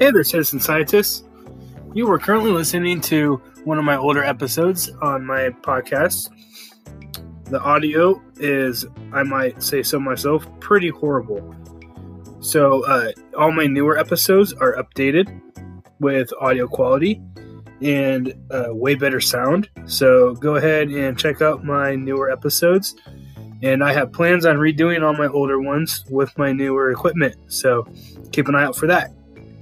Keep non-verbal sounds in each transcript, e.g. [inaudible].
Hey there, citizen scientists. You are currently listening to one of my older episodes on my podcast. The audio is, I might say so myself, pretty horrible. So, uh, all my newer episodes are updated with audio quality and uh, way better sound. So, go ahead and check out my newer episodes. And I have plans on redoing all my older ones with my newer equipment. So, keep an eye out for that.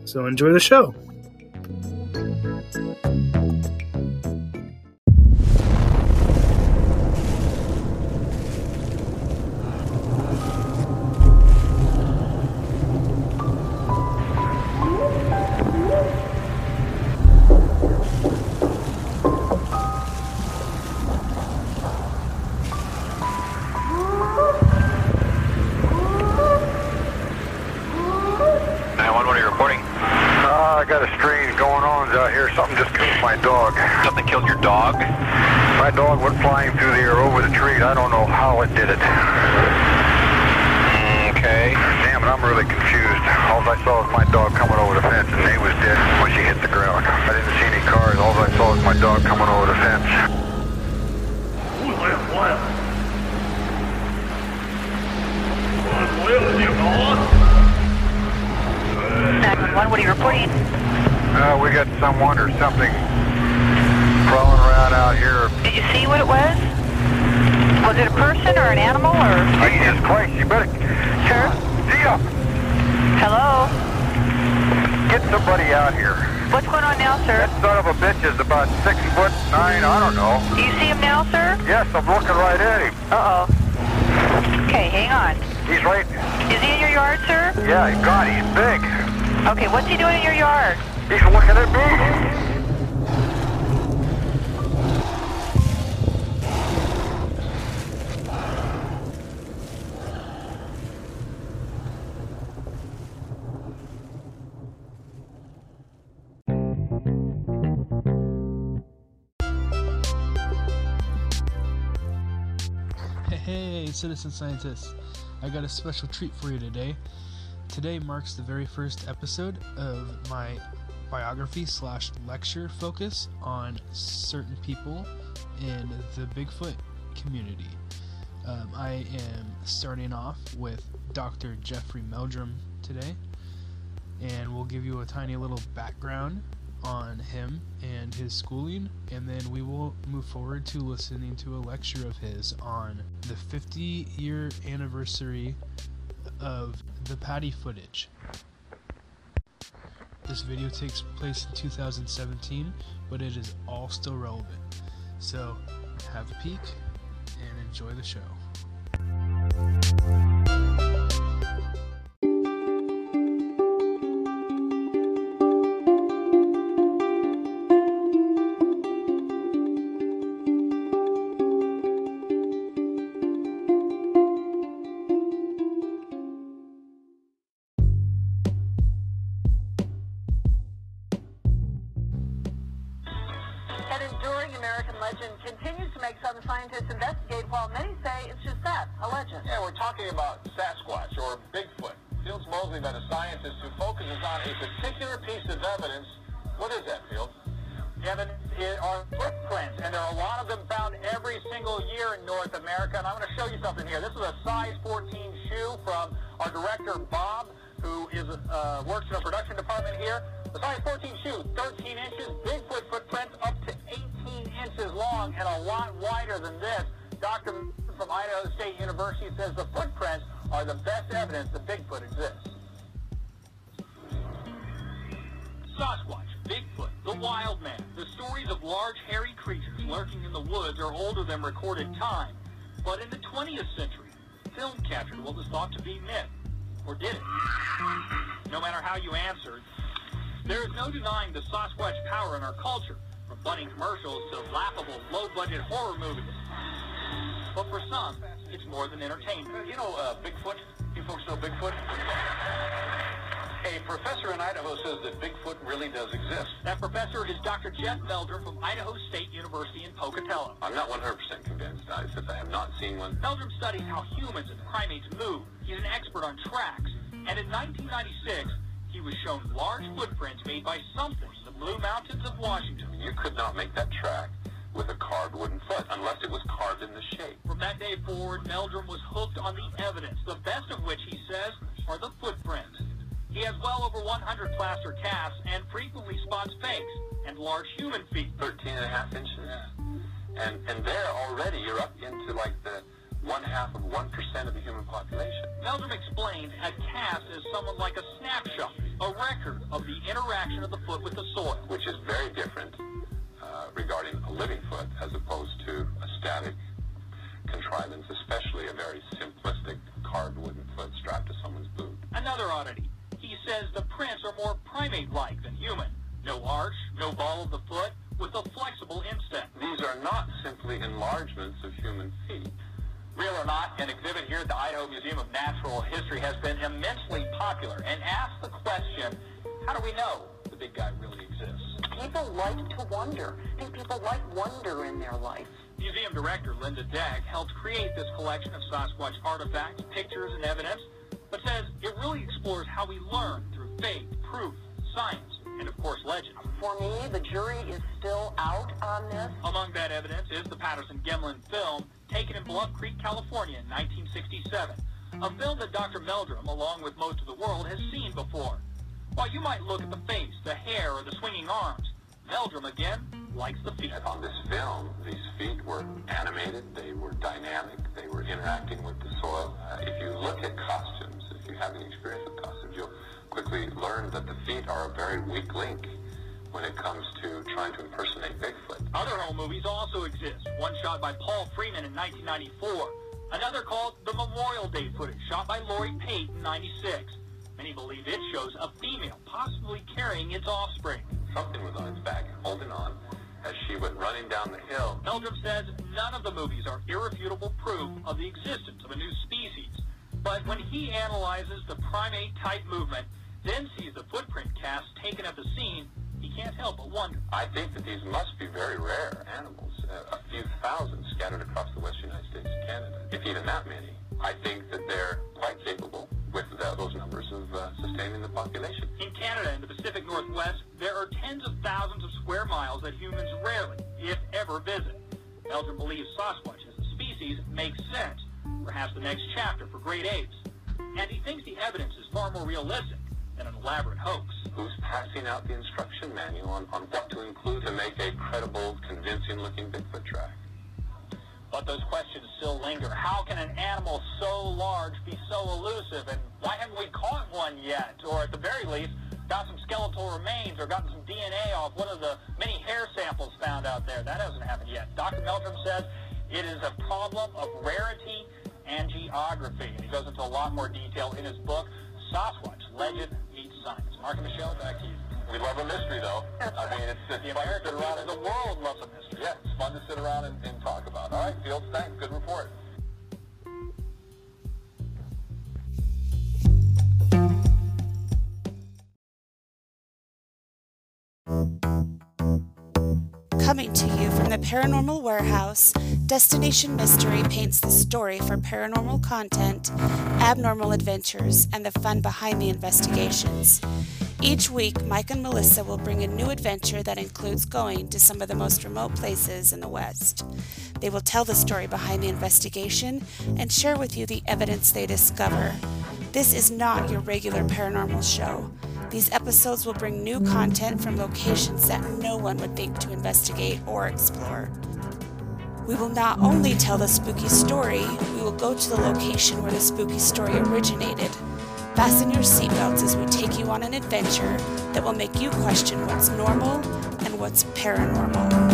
So enjoy the show. I got a special treat for you today. Today marks the very first episode of my biography slash lecture focus on certain people in the Bigfoot community. Um, I am starting off with Dr. Jeffrey Meldrum today, and we'll give you a tiny little background on him and his schooling, and then we will move forward to listening to a lecture of his on the 50 year anniversary of the Patty footage. This video takes place in 2017, but it is all still relevant. So, have a peek and enjoy the show. Studies how humans and primates move. He's an expert on tracks. And in 1996, he was shown large footprints made by something in the Blue Mountains of Washington. You could not make that track with a carved wooden foot unless it was carved in the shape. From that day forward, Meldrum was hooked on the evidence, the best of which, he says, are the footprints. He has well over 100 plaster casts and frequently spots fakes and large human feet. 13 and a half inches. And, and there already you're up into like the one half of 1% of the human population. Meldrum explained a cast is someone like a snapshot, a record of the interaction of the foot with the soil. Which is very different uh, regarding a living foot as opposed to a static contrivance, especially a very simplistic carved wooden foot strapped to someone's boot. Another oddity. He says the prints are more primate-like than human. No arch, no ball of the foot, with a flexible instep. These are not simply enlargements of human feet. Real or not, an exhibit here at the Idaho Museum of Natural History has been immensely popular and asks the question, how do we know the big guy really exists? People like to wonder. I think people like wonder in their life. Museum director Linda Deck helped create this collection of Sasquatch artifacts, pictures, and evidence, but says it really explores how we learn through faith, proof, science, and of course legend. For me, the jury is still out on this. Among that evidence is the Patterson-Gimlin film taken in Bluff Creek, California in 1967. A film that Dr. Meldrum, along with most of the world, has seen before. While you might look at the face, the hair, or the swinging arms, Meldrum, again, likes the feet. On this film, these feet were animated, they were dynamic, they were interacting with the soil. Uh, if you look at costumes, if you have any experience with costumes, you'll quickly learn that the feet are a very weak link when it comes to trying to impersonate Bigfoot. Other home movies also exist, one shot by Paul Freeman in 1994, another called The Memorial Day footage, shot by Lori Pate in 96. Many believe it shows a female possibly carrying its offspring. Something was on its back holding on as she went running down the hill. Meldrum says none of the movies are irrefutable proof of the existence of a new species. But when he analyzes the primate-type movement, then sees the footprint cast taken at the scene, he can't help but wonder. I think that these must be very rare animals, uh, a few thousand scattered across the western United States and Canada, if even that many. I think that they're quite capable with uh, those numbers of uh, sustaining the population. In Canada and the Pacific Northwest, there are tens of thousands of square miles that humans rarely, if ever, visit. Meldrum believes Sasquatch as a species makes sense, perhaps the next chapter for great apes. And he thinks the evidence is far more realistic than an elaborate hoax. Who's passing out the instruction manual on, on what to include to make a credible, convincing-looking Bigfoot track? But those questions still linger. How can an animal so large be so elusive? And why haven't we caught one yet? Or at the very least, got some skeletal remains or gotten some DNA off one of the many hair samples found out there? That hasn't happened yet. Dr. Meldrum says it is a problem of rarity and geography. And he goes into a lot more detail in his book, Sasquatch, Legend Meets Science. Mark and Michelle, back to you. We love a mystery, though. I mean, it's, it's The fun to American sit around the world loves a mystery. Yeah, it's fun to sit around and, and talk about. All right, Fields, thanks. Good report. Um, Coming to you from the Paranormal Warehouse, Destination Mystery paints the story for paranormal content, abnormal adventures, and the fun behind the investigations. Each week, Mike and Melissa will bring a new adventure that includes going to some of the most remote places in the West. They will tell the story behind the investigation and share with you the evidence they discover. This is not your regular paranormal show. These episodes will bring new content from locations that no one would think to investigate or explore. We will not only tell the spooky story, we will go to the location where the spooky story originated. Fasten your seatbelts as we take you on an adventure that will make you question what's normal and what's paranormal.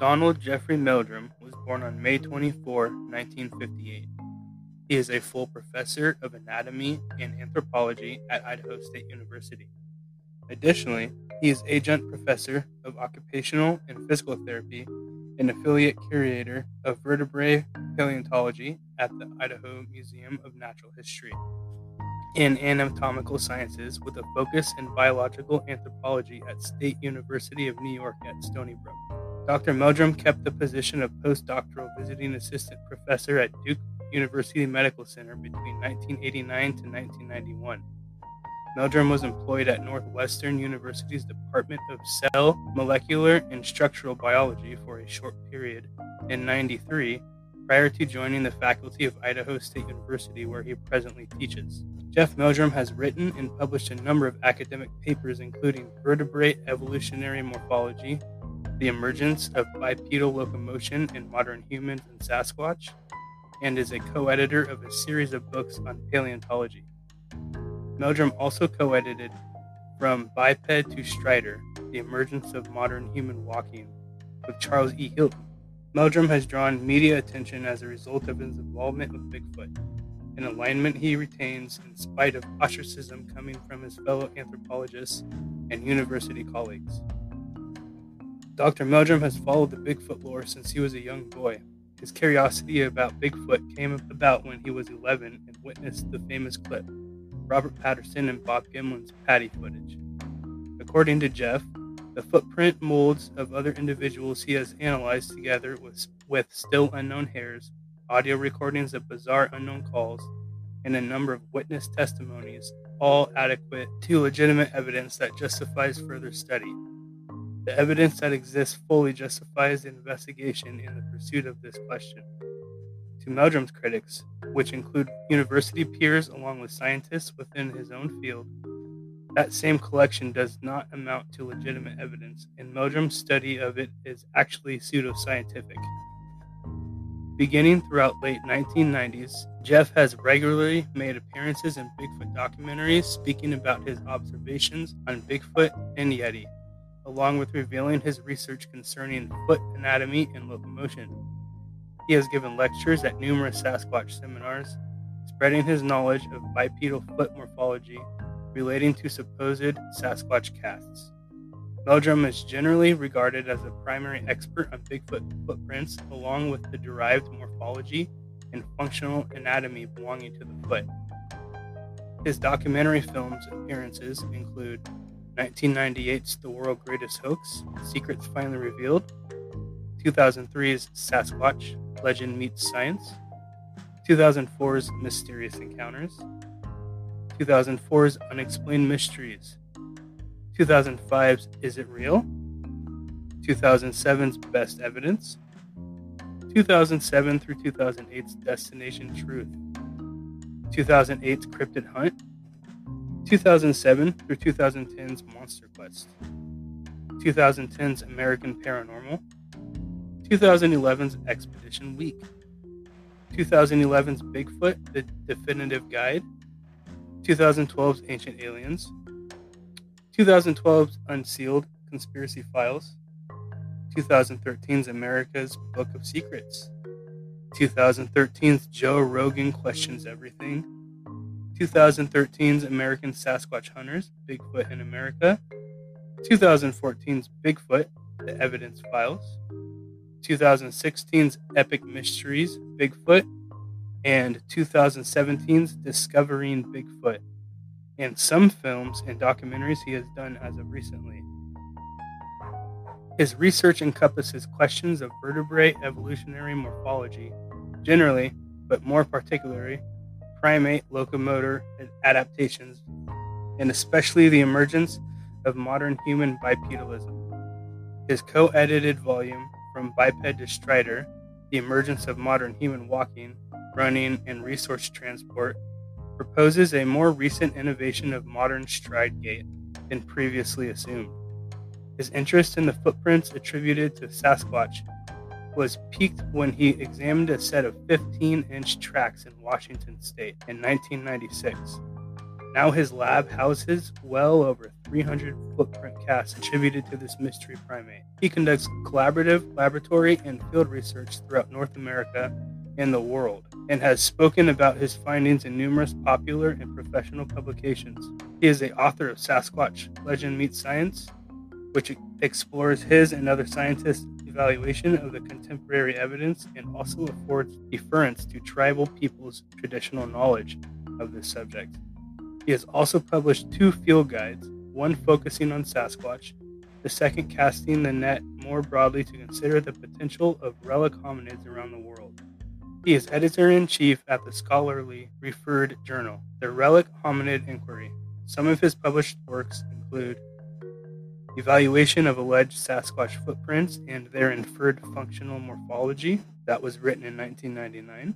Donald Jeffrey Meldrum was born on May 24, 1958. He is a full professor of anatomy and anthropology at Idaho State University. Additionally, he is adjunct professor of occupational and physical therapy and affiliate curator of vertebrate paleontology at the Idaho Museum of Natural History. in anatomical sciences with a focus in biological anthropology at State University of New York at Stony Brook. Dr. Meldrum kept the position of postdoctoral visiting assistant professor at Duke University Medical Center between 1989 to 1991. Meldrum was employed at Northwestern University's Department of Cell, Molecular, and Structural Biology for a short period in 93 prior to joining the faculty of Idaho State University, where he presently teaches. Jeff Meldrum has written and published a number of academic papers, including Vertebrate Evolutionary Morphology, The Emergence of Bipedal Locomotion in Modern Humans and Sasquatch, and is a co editor of a series of books on paleontology. Meldrum also co edited From Biped to Strider The Emergence of Modern Human Walking with Charles E. Hilton. Meldrum has drawn media attention as a result of his involvement with Bigfoot, an alignment he retains in spite of ostracism coming from his fellow anthropologists and university colleagues. Dr. Meldrum has followed the Bigfoot lore since he was a young boy. His curiosity about Bigfoot came about when he was 11 and witnessed the famous clip Robert Patterson and Bob Gimlin's Patty footage. According to Jeff, the footprint molds of other individuals he has analyzed together with, with still unknown hairs, audio recordings of bizarre unknown calls, and a number of witness testimonies, all adequate to legitimate evidence that justifies further study. The evidence that exists fully justifies the investigation in the pursuit of this question to Meldrum's critics, which include university peers along with scientists within his own field. That same collection does not amount to legitimate evidence, and Meldrum's study of it is actually pseudoscientific. Beginning throughout late 1990s, Jeff has regularly made appearances in Bigfoot documentaries speaking about his observations on Bigfoot and Yeti, along with revealing his research concerning foot anatomy and locomotion. He has given lectures at numerous Sasquatch seminars, spreading his knowledge of bipedal foot morphology relating to supposed Sasquatch casts. Meldrum is generally regarded as a primary expert on Bigfoot footprints, along with the derived morphology and functional anatomy belonging to the foot. His documentary films appearances include 1998's The World's Greatest Hoax Secrets Finally Revealed, 2003's Sasquatch Legend Meets Science, 2004's Mysterious Encounters, 2004's Unexplained Mysteries, 2005's Is It Real, 2007's Best Evidence, 2007 through 2008's Destination Truth, 2008's Cryptid Hunt, 2007 through 2010's Monster Quest, 2010's American Paranormal, 2011's Expedition Week, 2011's Bigfoot, The Definitive Guide, 2012's Ancient Aliens, 2012's Unsealed Conspiracy Files, 2013's America's Book of Secrets, 2013's Joe Rogan Questions Everything, 2013's American Sasquatch Hunters, Bigfoot in America, 2014's Bigfoot, The Evidence Files, 2016's Epic Mysteries Bigfoot. And 2017's Discovering Bigfoot, and some films and documentaries he has done as of recently. His research encompasses questions of vertebrate evolutionary morphology, generally, but more particularly, primate locomotor adaptations, and especially the emergence of modern human bipedalism. His co edited volume, from biped to strider, the emergence of modern human walking, running, and resource transport, proposes a more recent innovation of modern stride gait than previously assumed. His interest in the footprints attributed to Sasquatch was peaked when he examined a set of 15 inch tracks in Washington state in 1996 now his lab houses well over 300 footprint casts attributed to this mystery primate. He conducts collaborative laboratory and field research throughout North America and the world, and has spoken about his findings in numerous popular and professional publications. He is the author of Sasquatch Legend Meets Science, which explores his and other scientists' evaluation of the contemporary evidence and also affords deference to tribal people's traditional knowledge of this subject. He has also published two field guides, one focusing on Sasquatch, the second casting the net more broadly to consider the potential of relic hominids around the world. He is editor in chief at the scholarly referred journal, The Relic Hominid Inquiry. Some of his published works include Evaluation of Alleged Sasquatch Footprints and Their Inferred Functional Morphology, that was written in 1999.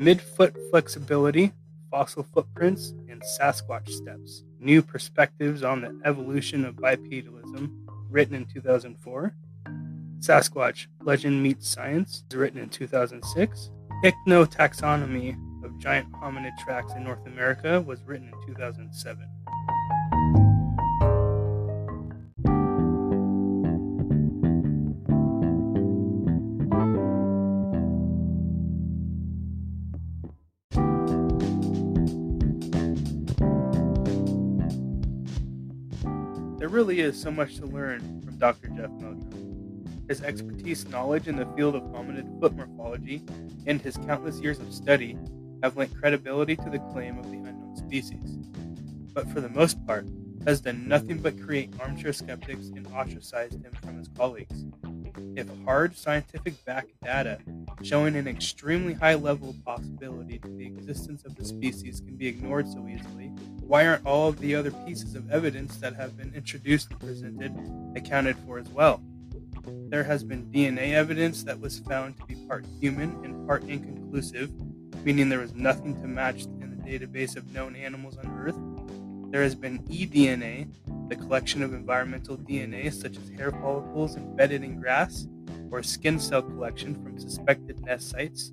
Midfoot Flexibility, Fossil Footprints, and Sasquatch Steps New Perspectives on the Evolution of Bipedalism, written in 2004. Sasquatch Legend Meets Science, written in 2006. Ichnotaxonomy of Giant Hominid Tracks in North America was written in 2007. Really is so much to learn from Dr. Jeff Meldrum. His expertise, knowledge in the field of hominid foot morphology, and his countless years of study have lent credibility to the claim of the unknown species. But for the most part, has done nothing but create armchair skeptics and ostracized him from his colleagues. If hard scientific backed data showing an extremely high level of possibility to the existence of the species can be ignored so easily, why aren't all of the other pieces of evidence that have been introduced and presented accounted for as well? There has been DNA evidence that was found to be part human and part inconclusive, meaning there was nothing to match in the database of known animals on Earth. There has been eDNA, the collection of environmental DNA such as hair follicles embedded in grass, or skin cell collection from suspected nest sites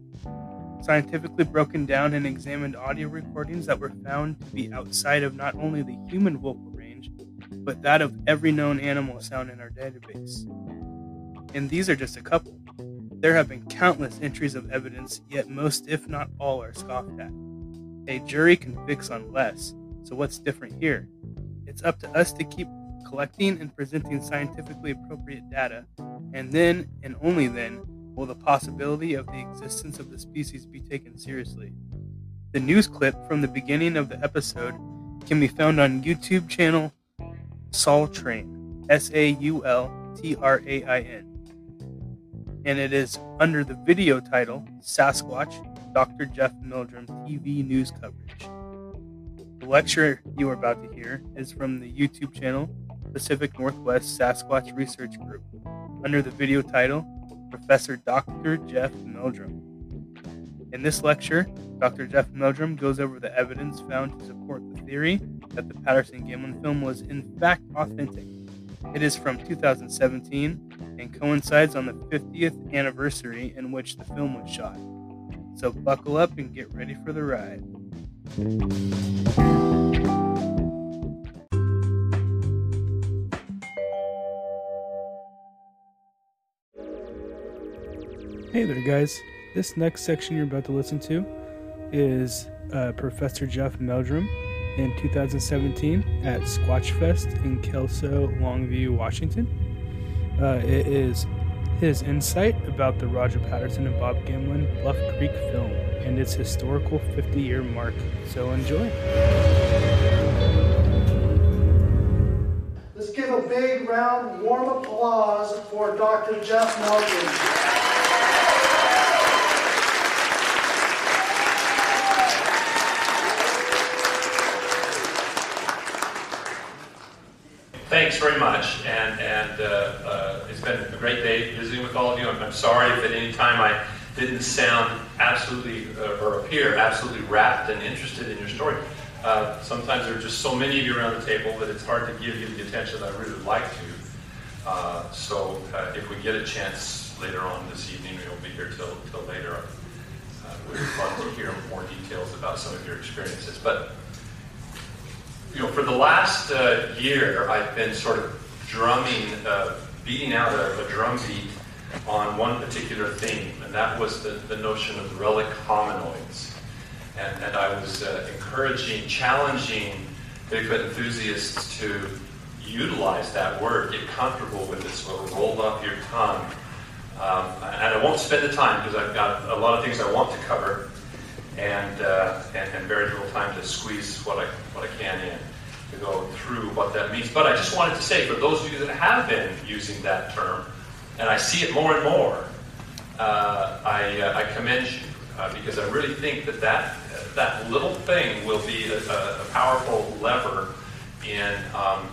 scientifically broken down and examined audio recordings that were found to be outside of not only the human vocal range, but that of every known animal found in our database. And these are just a couple. There have been countless entries of evidence, yet most, if not all, are scoffed at. A jury convicts on less, so what's different here? It's up to us to keep collecting and presenting scientifically appropriate data, and then, and only then, will the possibility of the existence of the species be taken seriously? The news clip from the beginning of the episode can be found on YouTube channel Saul Train, S A U L T R A I N. And it is under the video title Sasquatch Dr. Jeff Meldrum TV News Coverage. The lecture you are about to hear is from the YouTube channel Pacific Northwest Sasquatch Research Group under the video title Professor Dr. Jeff Meldrum. In this lecture, Dr. Jeff Meldrum goes over the evidence found to support the theory that the Patterson Gimlin film was in fact authentic. It is from 2017 and coincides on the 50th anniversary in which the film was shot. So buckle up and get ready for the ride. Hey there, guys. This next section you're about to listen to is uh, Professor Jeff Meldrum in 2017 at Squatchfest in Kelso, Longview, Washington. Uh, it is his insight about the Roger Patterson and Bob Gimlin Bluff Creek film and its historical 50 year mark. So enjoy. Let's give a big round, of warm applause for Dr. Jeff Meldrum. Thanks very much, and, and uh, uh, it's been a great day of you. I'm, sorry if at any time I didn't sound absolutely uh, or appear absolutely wrapped and interested in your story. Uh, sometimes there are just so many of you around the table that it's hard to give you the attention I really would like to. Uh, so uh, if we get a chance later on this evening, we'll be here till, till later. we'd love to hear more details about some of your experiences. But you know, for the last uh, year, I've been sort of drumming, uh, beating out a, a on one particular theme, and that was the, the notion of relic hominoids. And, and I was uh, encouraging, challenging Bigfoot enthusiasts to utilize that word, get comfortable with it, of roll up your tongue. Um, and I won't spend the time because I've got a lot of things I want to cover. and, uh, and, and very little time to squeeze what I, what I can in to go through what that means. But I just wanted to say, for those of you that have been using that term, and I see it more and more, uh, I, uh, I commend you uh, because I really think that that, that little thing will be a, a powerful lever in um,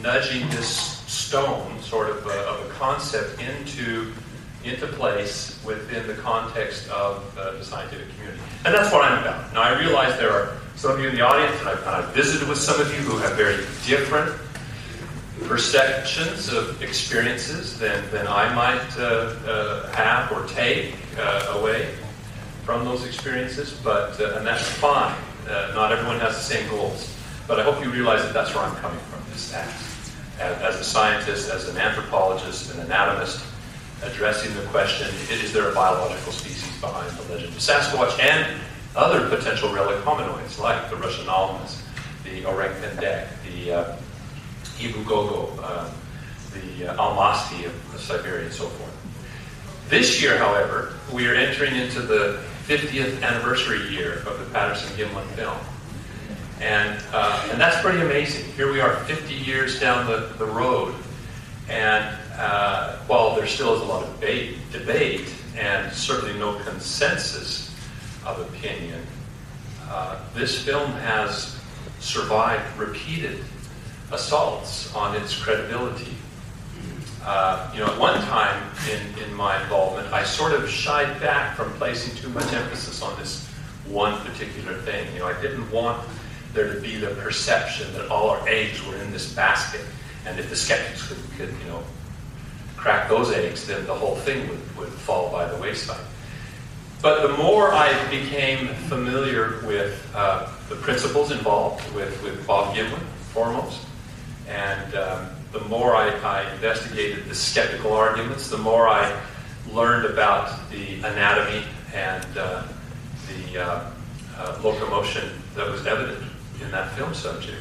nudging this stone, sort of a, of a concept, into into place within the context of uh, the scientific community. And that's what I'm about. Now, I realize there are some of you in the audience, and I've, and I've visited with some of you who have very different perceptions of experiences than, than I might uh, uh, have or take uh, away from those experiences, but uh, and that's fine. Not everyone has the same goals, but I hope you realize that that's where I'm coming from. This as, as a scientist, as an anthropologist, an anatomist, addressing the question: Is there a biological species behind the legend of Sasquatch and other potential relic hominoids like the Russian almas, the Orang-Pendek, the uh, Ebu Gogo, uh, the uh, Almasty of, of Siberia, and so forth. This year, however, we are entering into the 50th anniversary year of the Patterson-Gimlin film. And, uh, and that's pretty amazing. Here we are 50 years down the, the road. And uh, while there still is a lot of debate, debate and certainly no consensus of opinion, uh, this film has survived repeated assaults on its credibility. Uh, you know, at one time in, in my involvement, I sort of shied back from placing too much emphasis on this one particular thing. You know, I didn't want there to be the perception that all our eggs were in this basket, and if the skeptics could, could you know, crack those eggs, then the whole thing would, would fall by the wayside. But the more I became familiar with uh, the principles involved, with, with Bob Gimlin foremost, and um, the more I, I, investigated the skeptical arguments, the more I learned about the anatomy and uh, the uh, uh, locomotion that was evident in that film subject.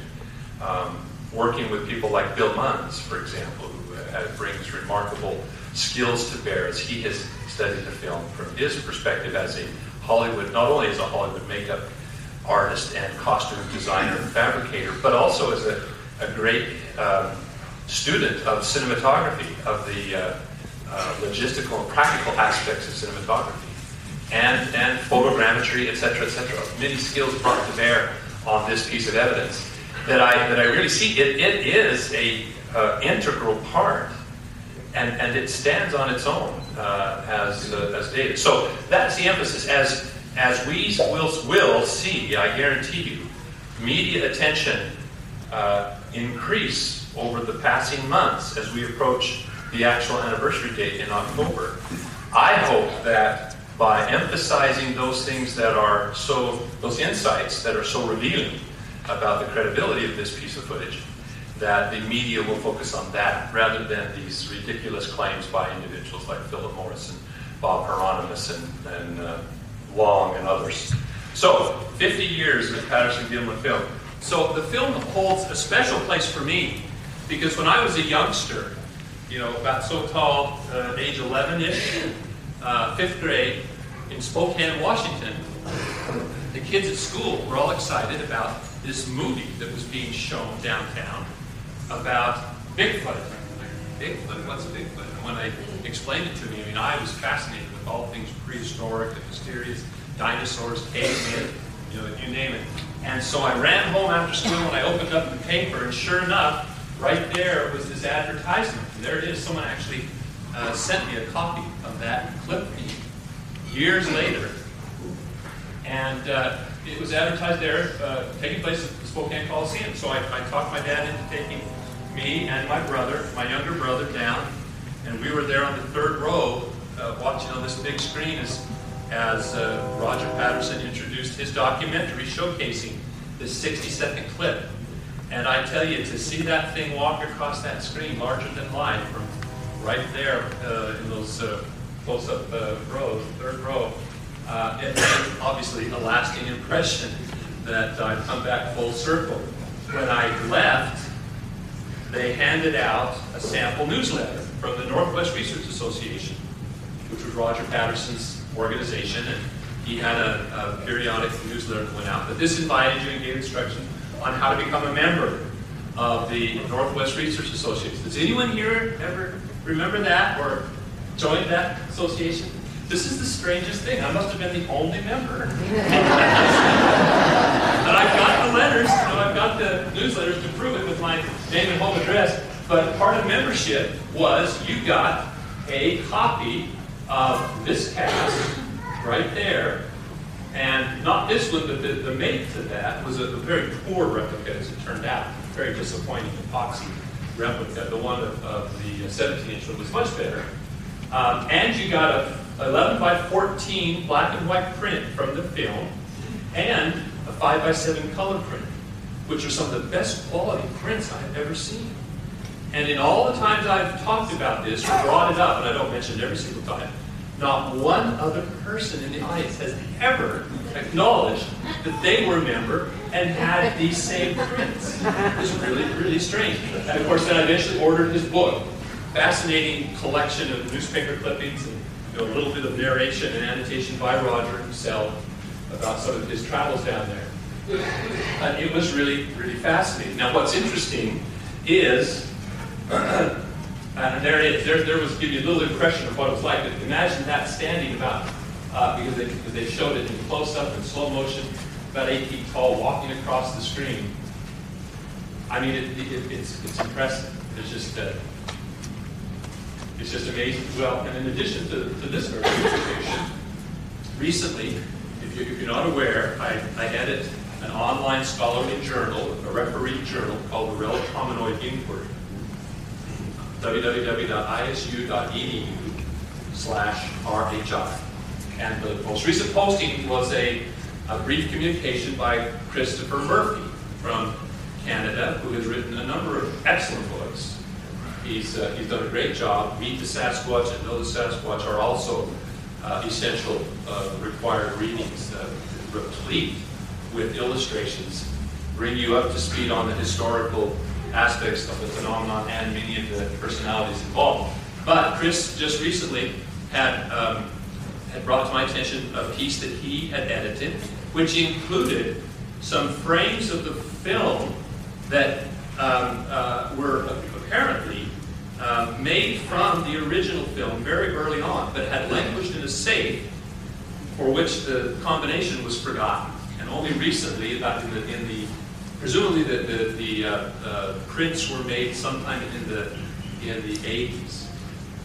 Um, working with people like Bill Munns, for example, who uh, brings remarkable skills to bear as he has studied the film from his perspective as a Hollywood, not only as a Hollywood makeup artist and costume designer and fabricator, but also as a, a great um, student of cinematography, of the uh, uh, logistical and practical aspects of cinematography, and, and photogrammetry, etc., etc. Many skills brought to bear on this piece of evidence that I, that I really see. It, it is a uh, integral part, and, and it stands on its own uh, as, uh, as data. So that's the emphasis. As, as we will, will see, I guarantee you, media attention uh, increase over the passing months as we approach the actual anniversary date in October. I hope that by emphasizing those things that are so, those insights that are so revealing about the credibility of this piece of footage, that the media will focus on that rather than these ridiculous claims by individuals like Philip Morris and Bob Hieronymus and, and uh, Long and others. So, 50 years of Patterson Gimlin film. So the film holds a special place for me because when I was a youngster, you know, about so tall, uh, age 11-ish, uh, fifth grade, in Spokane, Washington, the kids at school were all excited about this movie that was being shown downtown about Bigfoot. Bigfoot, what's Bigfoot? And when they explained it to me, I mean, I was fascinated with all things prehistoric, the mysterious dinosaurs, cavemen, you know, you name it. And so I ran home after school and I opened up the paper, and sure enough, right there was this advertisement. And there it is. Someone actually uh, sent me a copy of that clip years later. And uh, it was advertised there, uh, taking place at the Spokane Coliseum. So I, I, talked my dad into taking me and my brother, my younger brother, down. And we were there on the third row, uh, watching on this big screen as as uh, Roger Patterson introduced his documentary showcasing this 60 second clip. And I tell you, to see that thing walk across that screen larger than life from right there uh, in those uh, close up uh, rows, third row, uh, it made obviously a lasting impression that I've come back full circle. When I left, they handed out a sample newsletter from the Northwest Research Association, which was Roger Patterson's organization, and he had a, a periodic newsletter that went out. But this invited you and gave instruction on how to become a member of the Northwest Research Association. Does anyone here ever remember that or joined that association? This is the strangest thing. I must have been the only member. [laughs] and I've got the letters, I've got the newsletters to prove it with my name and home address. But part of membership was you got a copy of this cast right there. And not this one, but the, the mate to that was a, a very poor replica, as it turned out. Very disappointing epoxy replica. The one of, of the 17 inch one was much better. Um, and you got a 11 by 14 black and white print from the film, and a 5 by 7 color print, which are some of the best quality prints I've ever seen. And in all the times I've talked about this or brought it up, and I don't mention it every single time, not one other person in the audience has ever acknowledged that they were a member and had these same prints. It's really, really strange. And of course, then I eventually ordered his book. Fascinating collection of newspaper clippings and you know, a little bit of narration and annotation by Roger himself about some of his travels down there. Uh, it was really, really fascinating. Now, what's interesting is [clears throat] and there it is. There, there was give you a little impression of what it was like. But imagine that standing about, uh, because, they, they showed it in close up and slow motion, about eight feet tall, walking across the screen. I mean, it, it, it's, it's impressive. It's just, uh, it's just amazing. Well, and in addition to, to this presentation, recently, if, you, if you're not aware, I, I edit an online scholarly journal, a referee journal called the Relict Hominoid Inquiry www.isu.edu slash RHI. And the most recent posting was a, a brief communication by Christopher Murphy from Canada, who has written a number of excellent books. He's, uh, he's done a great job. Meet the Sasquatch and Know the Sasquatch are also uh, essential uh, required readings, replete with illustrations, bring you up to speed on the historical aspects of the phenomenon and many of the personalities involved. But Chris just recently had, um, had brought to my attention a piece that he had edited, which included some frames of the film that um, uh, were apparently uh, made from the original film very early on, but had languished in a safe for which the combination was forgotten. And only recently, about in the, in the presumably the, the, the uh, uh, prints were made sometime in the, in the 80s.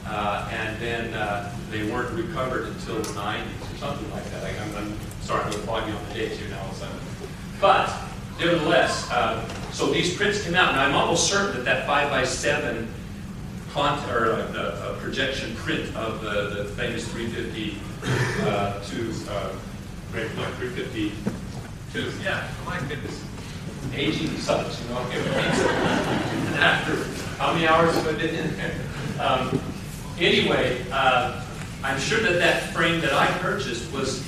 Uh, and then uh, they weren't recovered until the 90s or something like that. I, am I'm starting to foggy on the dates here now a sudden. But nevertheless, um, so these prints came out, and I'm almost certain that that 5 by 7 font, or uh, a, projection print of the, the famous 350 uh, to uh, 352. Yeah, my goodness aging sucks, you know. and after how many hours have I been in there? Um, anyway, uh, I'm sure that that frame that I purchased was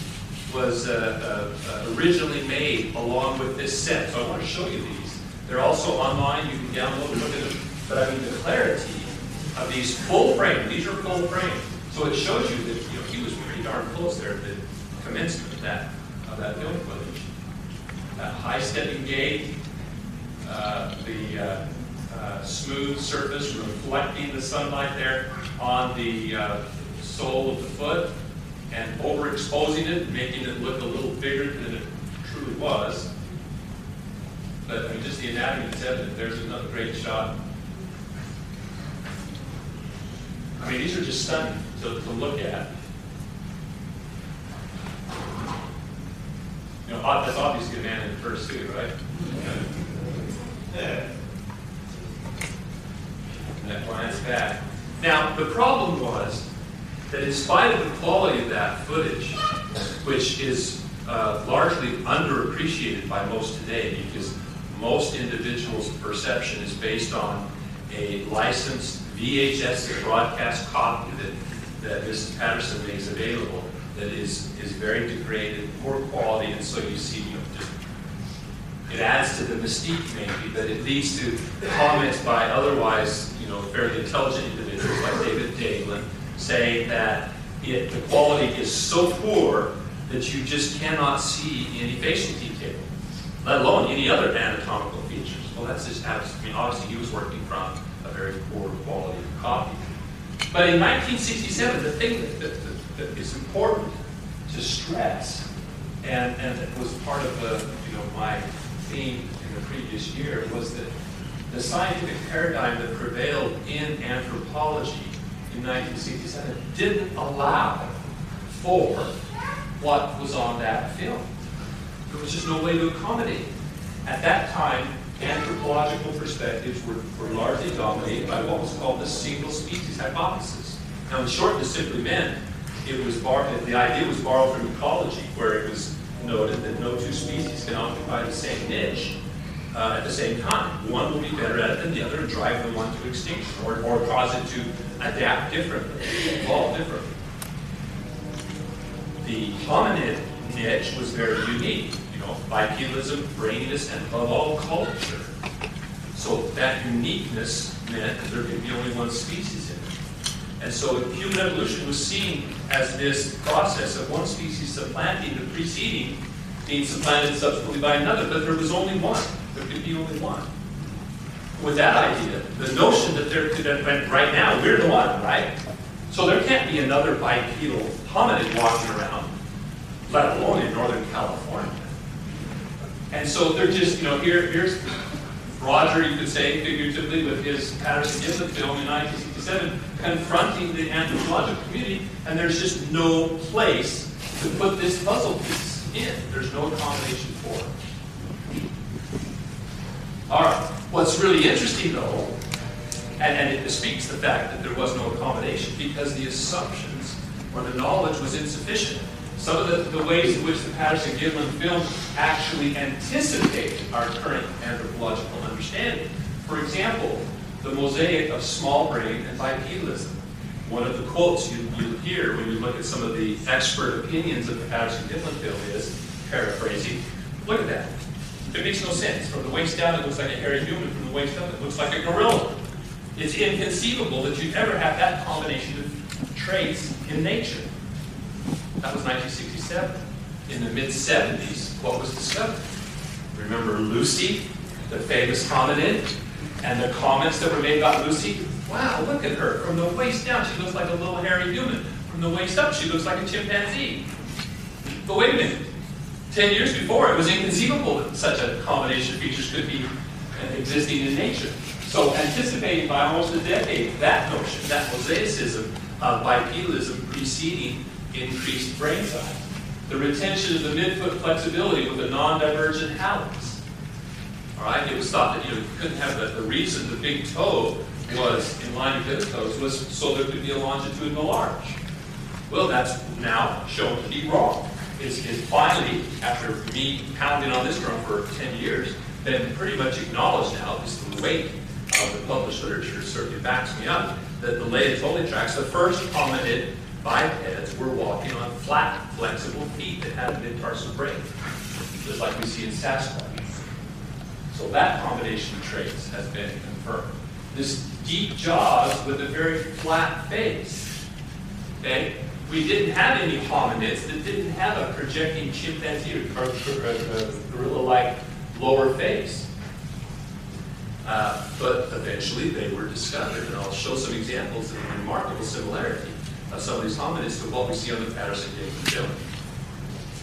was uh, uh, originally made along with this set. So I want to show you these. They're also online. You can download and look at them. But I mean, the clarity of these full frame. These are full frame. So it shows you that you know he was pretty darn close there at the commencement of that of that film footage. That high stepping gait, the uh, uh, smooth surface reflecting the sunlight there on the sole of the foot and overexposing it, making it look a little bigger than it truly was. But I mean, just the anatomy is evident. There's another great shot. I mean, these are just stunning to, to look at. You know, that's obviously a man in the first right? that glance back. Now, the problem was that in spite of the quality of that footage, which is uh, largely underappreciated by most today because most individuals' perception is based on a licensed VHS broadcast copy that, that Mrs. Patterson makes available that is, is very degraded, poor quality, and so you see you know, just it adds to the mystique maybe, but it leads to comments by otherwise, you know, fairly intelligent individuals like David Daegling saying that it, the quality is so poor that you just cannot see any facial detail, let alone any other anatomical features. Well, that's just, I mean, obviously he was working from a very poor quality of copy. But in 1967, the thing that, that, that, that is important to stress, and, and it was part of the, you know, my theme in the previous year, was that the scientific paradigm that prevailed in anthropology in 1967 didn't allow for what was on that film. There was just no way to accommodate. At that time, anthropological perspectives were, were largely dominated by what was called the single species hypothesis. Now, in short, this simply meant it was the idea was borrowed from ecology, where it was noted that no two species can occupy the same niche uh, at the same time. One will be better at it than the other and drive the one to extinction, or, or cause it to adapt differently, evolve differently. The hominid niche was very unique you know, bipedalism, braininess, and above all, culture. So that uniqueness meant that there could be only one species in it. And so human evolution was seen as this process of one species supplanting the preceding, being supplanted subsequently by another, but there was only one. There could be only one. With that idea, the notion that there could have been, right now, we're the one, right? So there can't be another bipedal hominid walking around, let alone in Northern California. And so they're just, you know, here, here's Roger, you could say, figuratively, with his Patterson Gimlin film in 1967, confronting the anthropological community, and there's just no place to put this puzzle piece in. There's no accommodation for it. All right. What's really interesting, though, and, and it speaks the fact that there was no accommodation because the assumptions or the knowledge was insufficient some of the, the ways in which the Patterson Gimlin film actually anticipated our current anthropological understanding. For example, the mosaic of small brain and bipedalism. One of the quotes you, you hear when you look at some of the expert opinions of the Patterson Gimlin film is, paraphrasing, look at that. It makes no sense. From the waist down, it looks like a hairy human. From the waist up, it looks like a gorilla. It's inconceivable that you'd ever have that combination of traits in nature. That was 1967. In the mid 70s, what was discovered? Remember Lucy, the famous hominid, and the comments that were made about Lucy? Wow, look at her. From the waist down, she looks like a little hairy human. From the waist up, she looks like a chimpanzee. But wait a minute. Ten years before, it was inconceivable that such a combination of features could be uh, existing in nature. So anticipating by almost a decade that notion, that mosaicism of bipedalism preceding increased brain size. The retention of the midfoot flexibility with a non-divergent hallux. All right, it was thought that you, know, you couldn't have the, the reason the big toe was in line with the toes was so there could be a longitudinal arch. Well, that's now shown to be wrong. It's finally, after me pounding on this drum for 10 years, been pretty much acknowledged now, least the weight of the published literature certainly backs me up, that the Laetoli tracks, the first hominid bipeds were walking on flat, flexible feet that had a mid-tarsal break, just like we see in Sasquatch. So that combination of traits has been confirmed. This deep jaws with a very flat face. Okay? We didn't have any hominids that didn't have a projecting chimpanzee or, or, or, or gorilla-like lower face. Uh, but eventually they were discovered, and I'll show some examples of remarkable similarity of some of these hominids to what we see on the Patterson Gimlin film.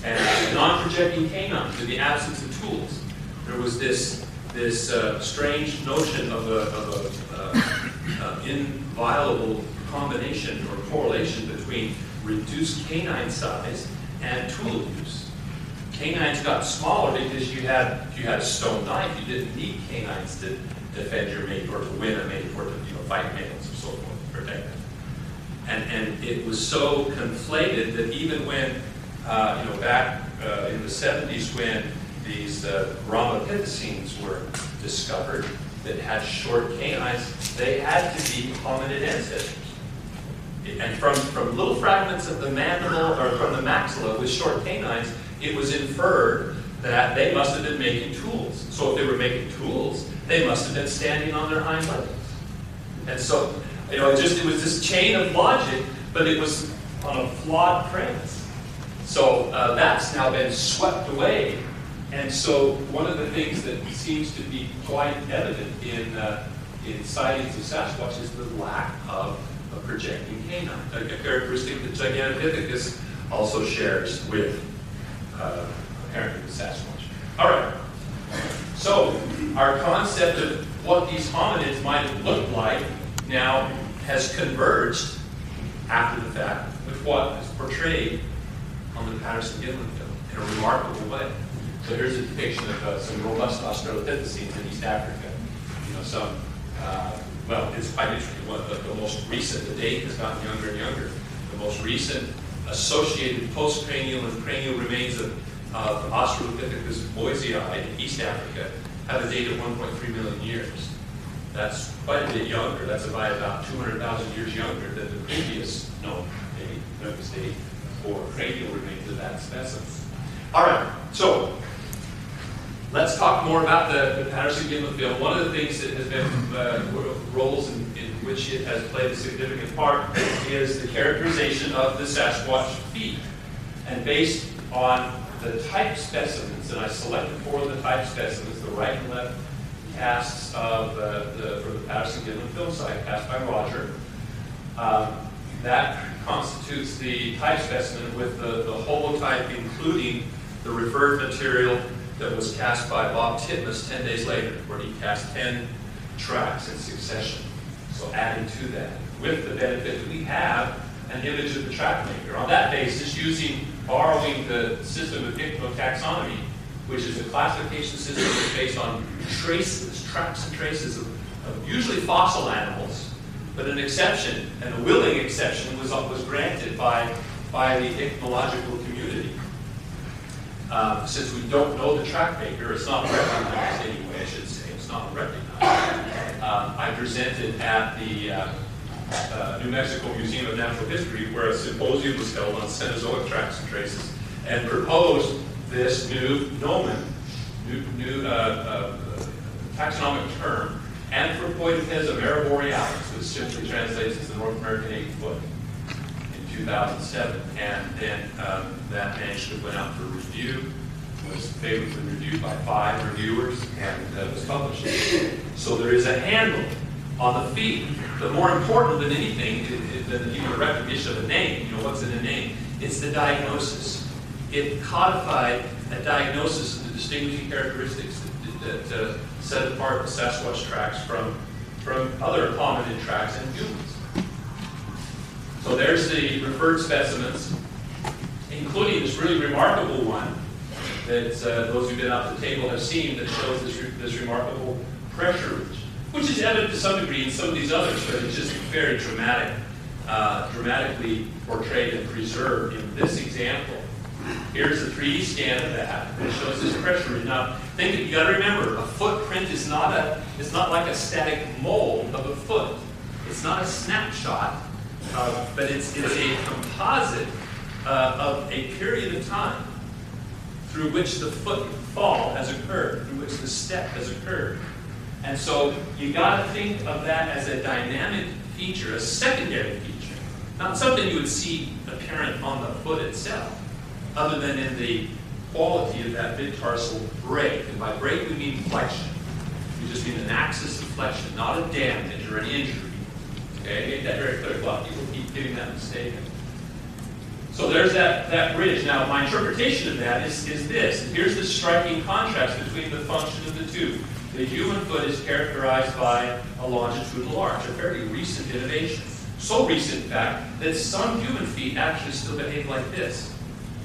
And non-projecting canines in the absence of tools. There was this this uh, strange notion of a, of a uh, uh, inviolable combination or correlation between reduced canine size and tool use. Canines got smaller because you had you had a stone knife. You didn't need canines to defend your mate or to win a mate or to you know, fight males or so forth, protect them. And, and it was so conflated that even when, uh, you know, back uh, in the 70s when these uh, were discovered that had short canines, they had to be hominid ancestors. And from, from little fragments of the mandible or from the maxilla with short canines, it was inferred that they must have been making tools. So if they were making tools, they must have been standing on their hind legs. And so you know, it just it was this chain of logic, but it was on a flawed premise. So uh, that's now been swept away. And so one of the things that seems to be quite evident in, uh, in sightings of Sasquatch is the lack of a projecting canine, a, characteristic that Gigantopithecus also shares with uh, apparently the Sasquatch. All right. So our concept of what these hominids might have looked like now has converged after the fact with what is portrayed on the Patterson-Gimlin film in a remarkable way. So here's a depiction of uh, some robust Australopithecines in East Africa. You know, some, uh, well, it's quite interesting. What the, the, most recent, the date has gotten younger and younger. The most recent associated postcranial and cranial remains of, Australopithecus boisei in East Africa have a date of 1.3 million years. That's quite a bit younger. That's by about 200,000 years younger than the previous known date, Memphis date, for cranial remains of that specimen. All right, so let's talk more about the, the Patterson-Gimlin film. One of the things that has been uh, roles in, in, which it has played a significant part is the characterization of the Sasquatch feet. And based on the type specimens, and I selected four of the type specimens, the right and left casts of uh, the, for the Patterson-Gimlin film site, cast by Roger. Um, that constitutes the type specimen with the, the holotype, including the referred material that was cast by Bob Titmus 10 days later, where he cast 10 tracks in succession. So adding to that, with the benefit we have an image of the track maker. On that basis, using, borrowing the system of taxonomy, which is a classification system that's based on traces, tracks and traces of, of usually fossil animals, but an exception, and a willing exception, was, was granted by, by the ichnological. Um, since we don't know the track maker, it's not recognized anyway, I should say, it's not recognized. Um, I presented at the uh, uh, New Mexico Museum of Natural History where a symposium was held on Cenozoic tracks and traces and proposed this new nomen, new, new uh, uh taxonomic term, Anthropoidipes ameriborealis, which simply translates as the North American eight foot, in 2007. And then um, that manuscript went out for review, was favorably reviewed by five reviewers, and uh, was published. So there is a handle on the feet. But more important than anything, than even a recognition of a name, you know, what's in a name? It's the diagnosis. It codified a diagnosis of the distinguishing characteristics that, that uh, set apart the Sasquatch tracks from, from other hominid tracks and humans. So there's the referred specimens, including this really remarkable one that uh, those who've been up the table have seen that shows this, re this remarkable pressure ridge, which is evident to some degree in some of these others, but it's just very dramatic, uh, dramatically portrayed and preserved in this example. Here's a 3D scan of that. It shows this pressure ridge. Now, think that you got to remember, a footprint is not a it's not like a static mold of a foot. It's not a snapshot, uh, but it's, it's a composite uh, of a period of time through which the footfall has occurred, through which the step has occurred. And so you got to think of that as a dynamic feature, a secondary feature, not something you would see apparent on the foot itself, other than in the quality of that mid-tarsal break. And by break, we mean flexion. We just mean an axis of flexion, not a damage or an injury. Okay, make that very clear. A lot of people keep getting that mistaken. So there's that, that bridge. Now, my interpretation of that is, is this. Here's the striking contrast between the function of the two. The human foot is characterized by a longitudinal arch, a very recent innovation. So recent, in fact, that some human feet actually still behave like this,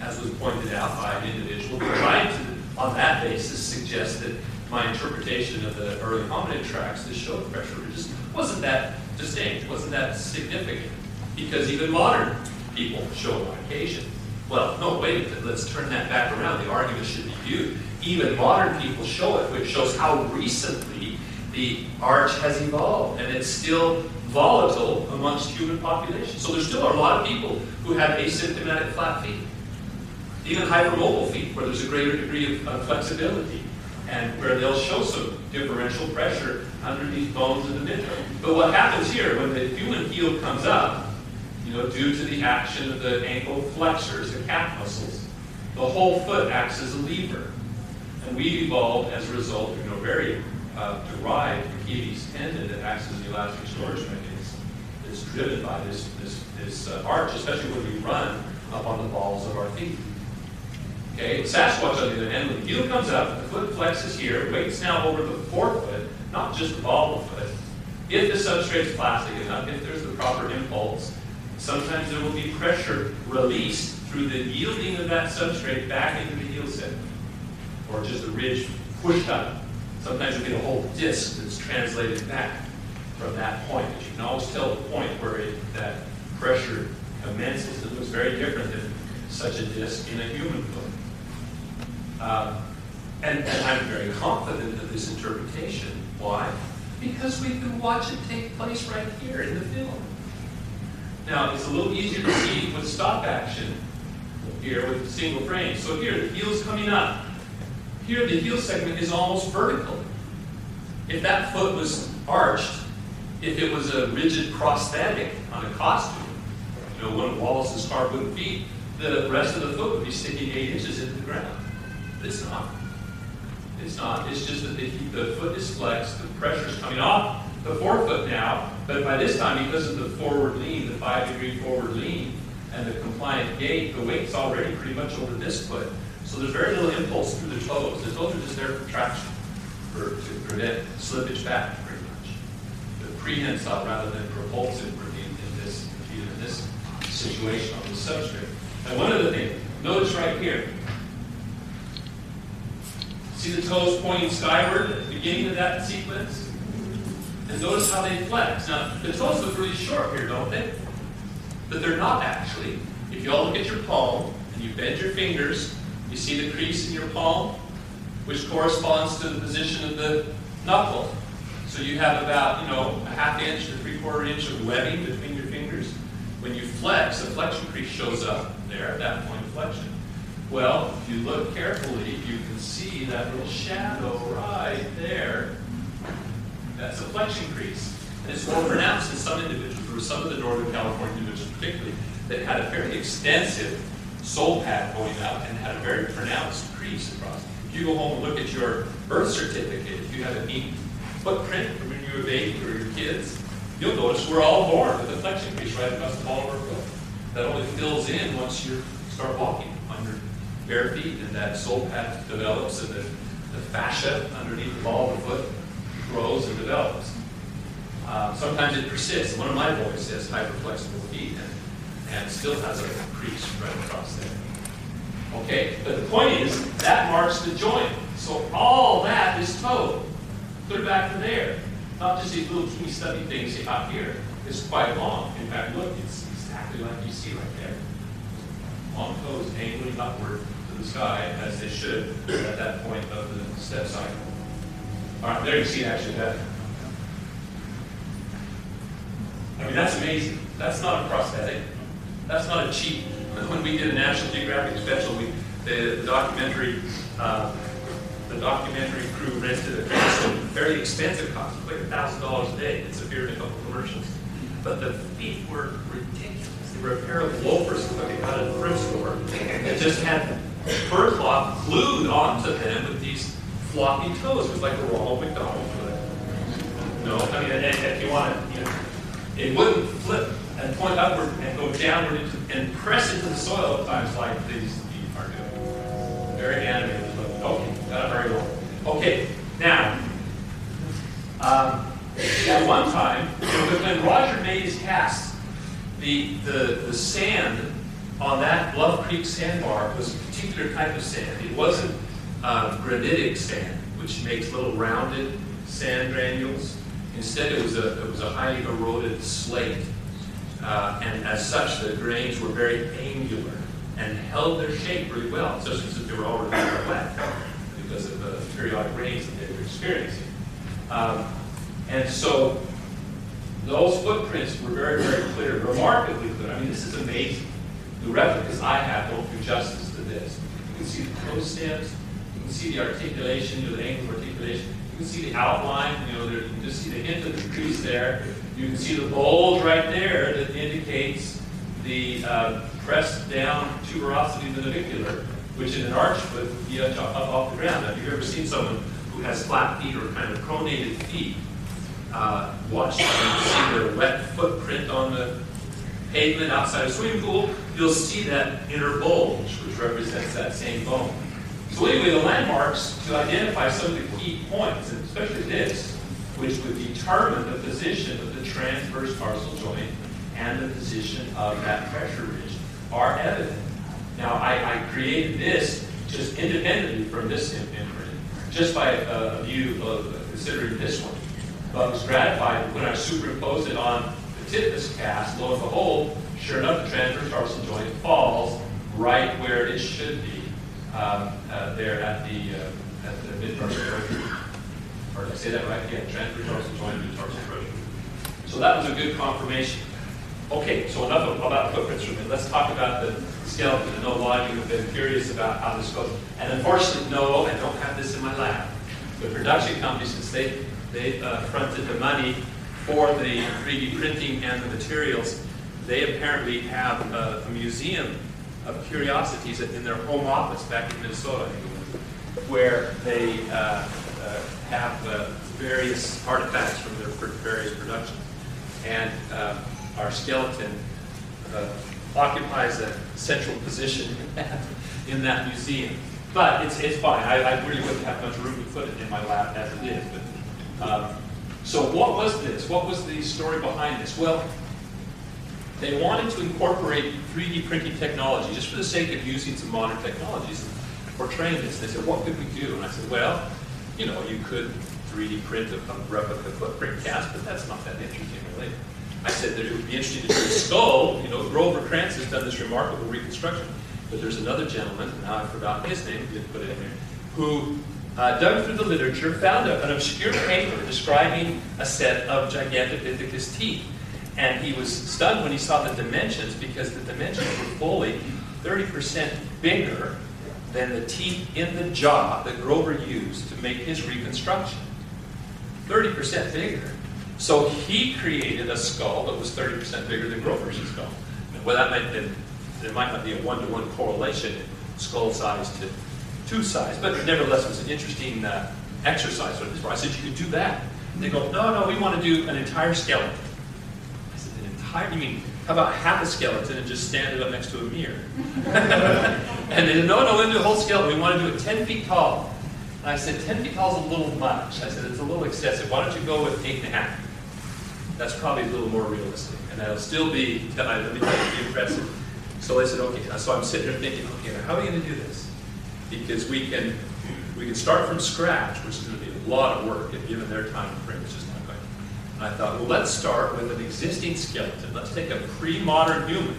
as was pointed out by an individual who tried to, on that basis, suggest that my interpretation of the early hominid tracks to show pressure ridges wasn't that distinct, wasn't that significant, because even modern people show on occasion. Well, no, wait a minute, let's turn that back around. The argument should be viewed. Even modern people show it, which shows how recently the arch has evolved, and it's still volatile amongst human populations. So there still are a lot of people who have asymptomatic flat feet, even hypermobile feet, where there's a greater degree of, of flexibility, and where they'll show some differential pressure underneath bones of the midfoot. But what happens here, when the human heel comes up, you know, due to the action of the ankle flexors, the calf muscles, the whole foot acts as a lever. And we evolved as a result, you know, very uh, derived Achilles tendon that acts as the elastic storage mechanism. It's driven by this, this, this uh, arch, especially when we run up on the balls of our feet. Okay, Sasquatch, on the other hand, when the heel comes up, the foot flexes here, weight's now over the forefoot, not just the ball of the foot. If the substrate is plastic enough, if there's the proper impulse, sometimes there will be pressure released through the yielding of that substrate back into the heel segment, or just a ridge pushed up. Sometimes you'll get a whole disc that's translated back from that point. But you can always tell the point where it, that pressure commences. It looks very different than such a disc in a human foot. Um, and, and I'm very confident of this interpretation. Why? Because we can watch it take place right here in the film. Now, it's a little easier to see with stop action here with a single frame. So here, the heel's coming up. Here, the heel segment is almost vertical. If that foot was arched, if it was a rigid prosthetic on a costume, you know, one of Wallace's carbon feet, the rest of the foot would be sticking eight inches into the ground. It's not. It's not. It's just that the, the foot is flexed, the pressure is coming off the forefoot now, but by this time, because of the forward lean, the five degree forward lean, and the compliant gait, the weight's already pretty much over this foot. So there's very little impulse through the toes. The toes are just there for traction, for, to prevent slippage back, pretty much. The prehensile rather than propulsive in, in this in this situation on the substrate. And one other thing, notice right here. See the toes pointing skyward at the beginning of that sequence? And notice how they flex. Now, the toes look really short here, don't they? But they're not actually. If you all look at your palm and you bend your fingers, you see the crease in your palm, which corresponds to the position of the knuckle. So you have about, you know, a half inch to three quarter inch of webbing between your fingers. When you flex, the flexion crease shows up there at that point of flexion. Well, if you look carefully, you can see that little shadow right there. That's a flexion crease. And it's more pronounced in some individuals, or some of the Northern California individuals particularly, that had a fairly extensive sole pad going out and had a very pronounced crease across. If you go home and look at your birth certificate, if you have a neat footprint from when you were baby or your kids, you'll notice we're all born with a flexion crease right across the ball of our foot. That only fills in once you start walking bare feet and that sole pad develops and the, the fascia underneath the ball of the foot grows and develops. Uh, sometimes it persists. One of my boys has hyperflexible feet and, and still has a crease right across there. Okay, but the point is, that marks the joint. So all that is toe. Clear back to there. Not just these little teeny stubby things out here. It's quite long. In fact, look, it's exactly like you see right there. Long toes angling upward the sky, as they should at that point of the step cycle. All right, there you see actually that. I mean, that's amazing. That's not a prosthetic. That's not a cheat. When we did a National Geographic special, we the, the documentary uh, the documentary crew rented a costume, very expensive costume, like a thousand dollars a day. It's appeared in a couple commercials. But the feet were ridiculous. They were a pair of loafers that they got at the thrift store It just had fur cloth glued onto them with these floppy toes. It was like a Ronald McDonald foot. No, I mean, if you want to, you know, it wouldn't flip and point upward and go downward into, and press into the soil at times like these feet are doing. Very animated. Okay, got it very well. Okay, now, um, at one time, when Roger made his cast, the, the, the sand on that Bluff Creek sandbar was a particular type of sand. It wasn't uh, granitic sand, which makes little rounded sand granules. Instead, it was a, it was a highly eroded slate. Uh, and as such, the grains were very angular and held their shape really well, especially since they were already wet because of the periodic rains that they were experiencing. Um, and so those footprints were very, very clear, remarkably clear. I mean, this is amazing. The replicas I have don't do justice to this. You can see the toe stems, you can see the articulation, you know, the angle of articulation. You can see the outline, you know, there, you can just see the hint of the crease there. You can see the bulge right there that indicates the uh, pressed down tuberosity of the navicular, which in an arch would be up, up off the ground. Now, if you've ever seen someone who has flat feet or kind of pronated feet, uh, watch them see their wet footprint on the pavement outside a swimming pool, you'll see that inner bulge, which represents that same bone. So anyway, the landmarks to identify some of the key points, and especially this, which would determine the position of the transverse tarsal joint and the position of that pressure ridge, are evident. Now, I, I created this just independently from this imprint, just by a, a view of considering this one. But I was gratified when I superimposed it on the titmus cast, lo and behold, sure enough, the transverse tarsal joint falls right where it should be, um, uh, there at the, uh, at the mid-tarsal pressure. Or did I say that right? Yeah, transverse tarsal joint, mid-tarsal pressure. So that was a good confirmation. Okay, so enough about footprints for a minute. Let's talk about the skeleton. I know a lot of you have been curious about how this goes. And unfortunately, no, I don't have this in my lab. The production company, since they, they uh, fronted the money for the 3D printing and the materials, they apparently have a, a museum of curiosities in their home office back in Minnesota, where they uh, uh, have uh, various artifacts from their various productions. And uh, our skeleton uh, occupies a central position in that museum. But it's, it's fine. I, I, really wouldn't have much room to put it in my lab as it is. But, um, so what was this? What was the story behind this? Well, they wanted to incorporate 3D printing technology just for the sake of using some modern technologies for training this. They said, what could we do? And I said, well, you know, you could 3D print a, a replica footprint cast, but that's not that interesting, really. I said that it would be interesting to do a skull. You know, Grover Krantz has done this remarkable reconstruction. But there's another gentleman, now I've forgotten his name, didn't put it in there, who uh, dug through the literature, found a, an obscure paper describing a set of Gigantopithecus teeth. And he was stunned when he saw the dimensions because the dimensions were fully 30% bigger than the teeth in the jaw that Grover used to make his reconstruction. 30% bigger. So he created a skull that was 30% bigger than Grover's skull. Well, that might there might not be a one-to-one correlation in skull size to tooth sides, but nevertheless, it was an interesting uh, exercise. I said, you could do that. And they go, no, no, we want to do an entire skeleton. I said, an entire, you mean, how about half a skeleton and just stand it up next to a mirror? [laughs] and they said, no, no, we'll do a whole skeleton. We want to do it 10 feet tall. And I said, 10 feet tall is a little much. I said, it's a little excessive. Why don't you go with eight and a half? That's probably a little more realistic. And that'll still be, let me tell you, impressive. So I said, okay. So I'm sitting there thinking, okay, how are we going to do this? Because we can we can start from scratch, which is going to be a lot of work, and given their time frame, it's just not going. And I thought, well, let's start with an existing skeleton. Let's take a pre-modern human